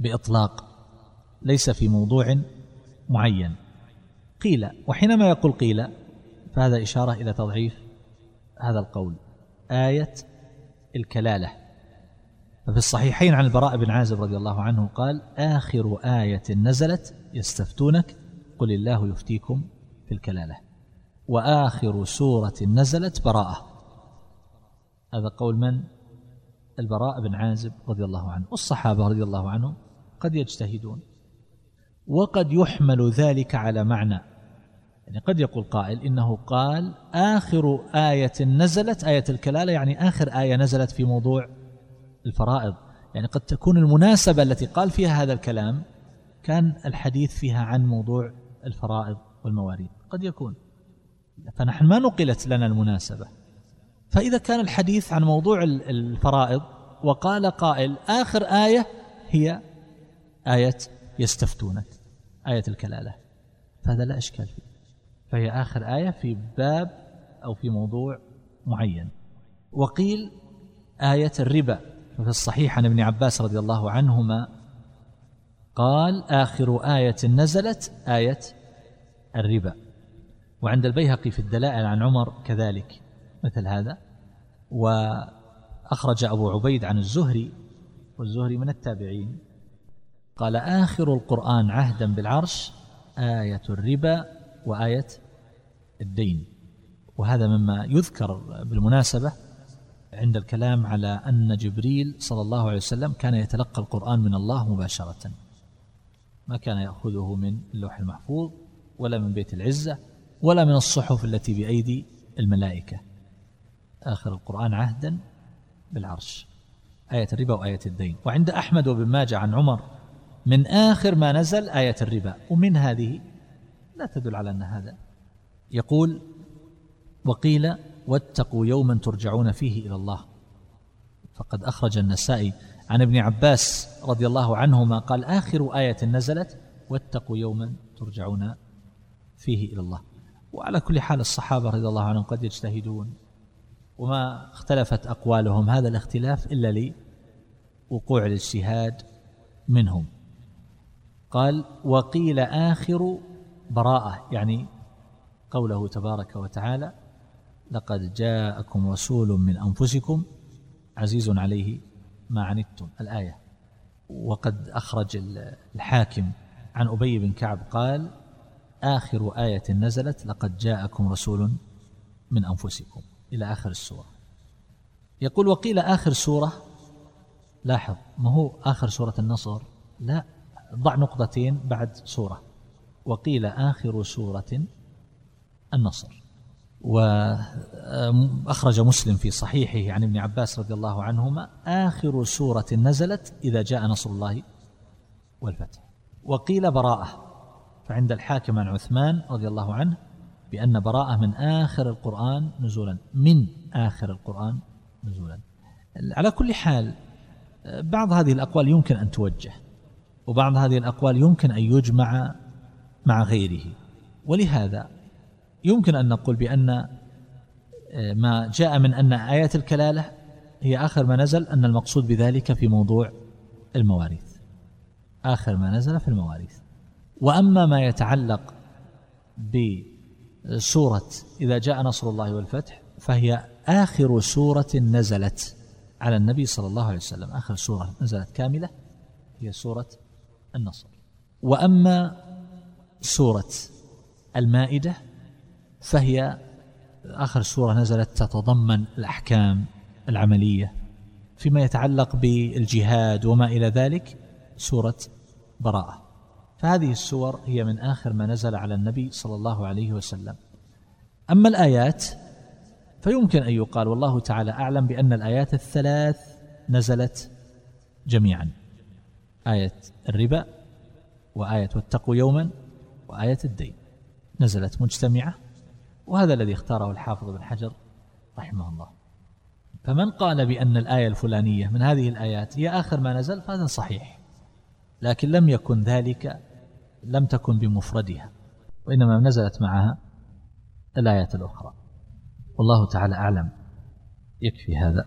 بإطلاق. ليس في موضوع معين. قيل. وحينما يقول قيل فهذا إشارة إلى تضعيف هذا القول. آية الكلالة. ففي الصحيحين عن البراء بن عازب رضي الله عنه قال آخر آية نزلت يستفتونك قل الله يفتيكم في الكلالة. وآخر سورة نزلت براءة. هذا قول من؟ البراء بن عازب رضي الله عنه. والصحابة رضي الله عنهم قد يجتهدون وقد يحمل ذلك على معنى. يعني قد يقول قائل إنه قال آخر آية نزلت آية الكلالة يعني آخر آية نزلت في موضوع الفرائض. يعني قد تكون المناسبة التي قال فيها هذا الكلام كان الحديث فيها عن موضوع الفرائض والمواريث. قد يكون. فنحن ما نقلت لنا المناسبة. فإذا كان الحديث عن موضوع الفرائض وقال قائل آخر آية هي آية يستفتونك آية الكلالة. فهذا لا إشكال فيه. فهي آخر آية في باب أو في موضوع معين. وقيل آية الربا. ففي الصحيح عن ابن عباس رضي الله عنهما قال آخر آية نزلت آية الربا. وعند البيهقي في الدلائل عن عمر كذلك مثل هذا. وأخرج أبو عبيد عن الزهري والزهري من التابعين. قال آخر القرآن عهدا بالعرش آية الربا وآية الدين. وهذا مما يذكر بالمناسبة عند الكلام على أن جبريل صلى الله عليه وسلم كان يتلقى القرآن من الله مباشرة. ما كان يأخذه من اللوح المحفوظ ولا من بيت العزة ولا من الصحف التي بأيدي الملائكة. آخر القرآن عهدا بالعرش. آية الربا وآية الدين. وعند أحمد وابن ماجه عن عمر من آخر ما نزل آية الربا. ومن هذه لا تدل على أن هذا. يقول وقيل واتقوا يوما ترجعون فيه إلى الله. فقد أخرج النسائي عن ابن عباس رضي الله عنهما قال آخر آية نزلت واتقوا يوما ترجعون فيه إلى الله. وعلى كل حال الصحابة رضي الله عنهم قد يجتهدون وما اختلفت أقوالهم هذا الاختلاف إلا لوقوع الاجتهاد منهم. قال وقيل آخر براءة يعني قوله تبارك وتعالى لقد جاءكم رسول من أنفسكم عزيز عليه ما عنتم الآية. وقد أخرج الحاكم عن أبي بن كعب قال آخر آية نزلت لقد جاءكم رسول من أنفسكم. إلى آخر السورة. يقول وقيل آخر سورة؟ لاحظ ما هو آخر سورة النصر؟ لا ضع نقطتين بعد سورة. وقيل آخر سورة النصر. وأخرج مسلم في صحيحه عن ابن عباس رضي الله عنهما آخر سورة نزلت إذا جاء نصر الله والفتح. وقيل براءة. فعند الحاكم عن عثمان رضي الله عنه بأن براءة من آخر القرآن نزولا من آخر القرآن نزولا. على كل حال بعض هذه الأقوال يمكن أن توجه وبعض هذه الأقوال يمكن أن يجمع مع غيره. ولهذا يمكن أن نقول بأن آه، ما جاء من أن آيات الكلالة هي آخر ما نزل أن المقصود بذلك في موضوع المواريث. آخر ما نزل في المواريث. وأما ما يتعلق بسورة إذا جاء نصر الله والفتح فهي آخر سورة نزلت على النبي صلى الله عليه وسلم. آخر سورة نزلت كاملة هي سورة النصر. وأما سورة المائدة فهي آخر سورة نزلت تتضمن الأحكام العملية فيما يتعلق بالجهاد وما إلى ذلك سورة براءة. فهذه السور هي من آخر ما نزل على النبي صلى الله عليه وسلم. أما الآيات فيمكن أن يقال والله تعالى أعلم بأن الآيات الثلاث نزلت جميعا. آية الربا وآية واتقوا يوما وآية الدين. نزلت مجتمعة وهذا الذي اختاره الحافظ بن حجر رحمه الله. فمن قال بأن الآية الفلانية من هذه الآيات هي آخر ما نزل فهذا صحيح لكن لم يكن ذلك لم تكن بمفردها وإنما نزلت معها الآيات الأخرى. والله تعالى أعلم. يكفي هذا.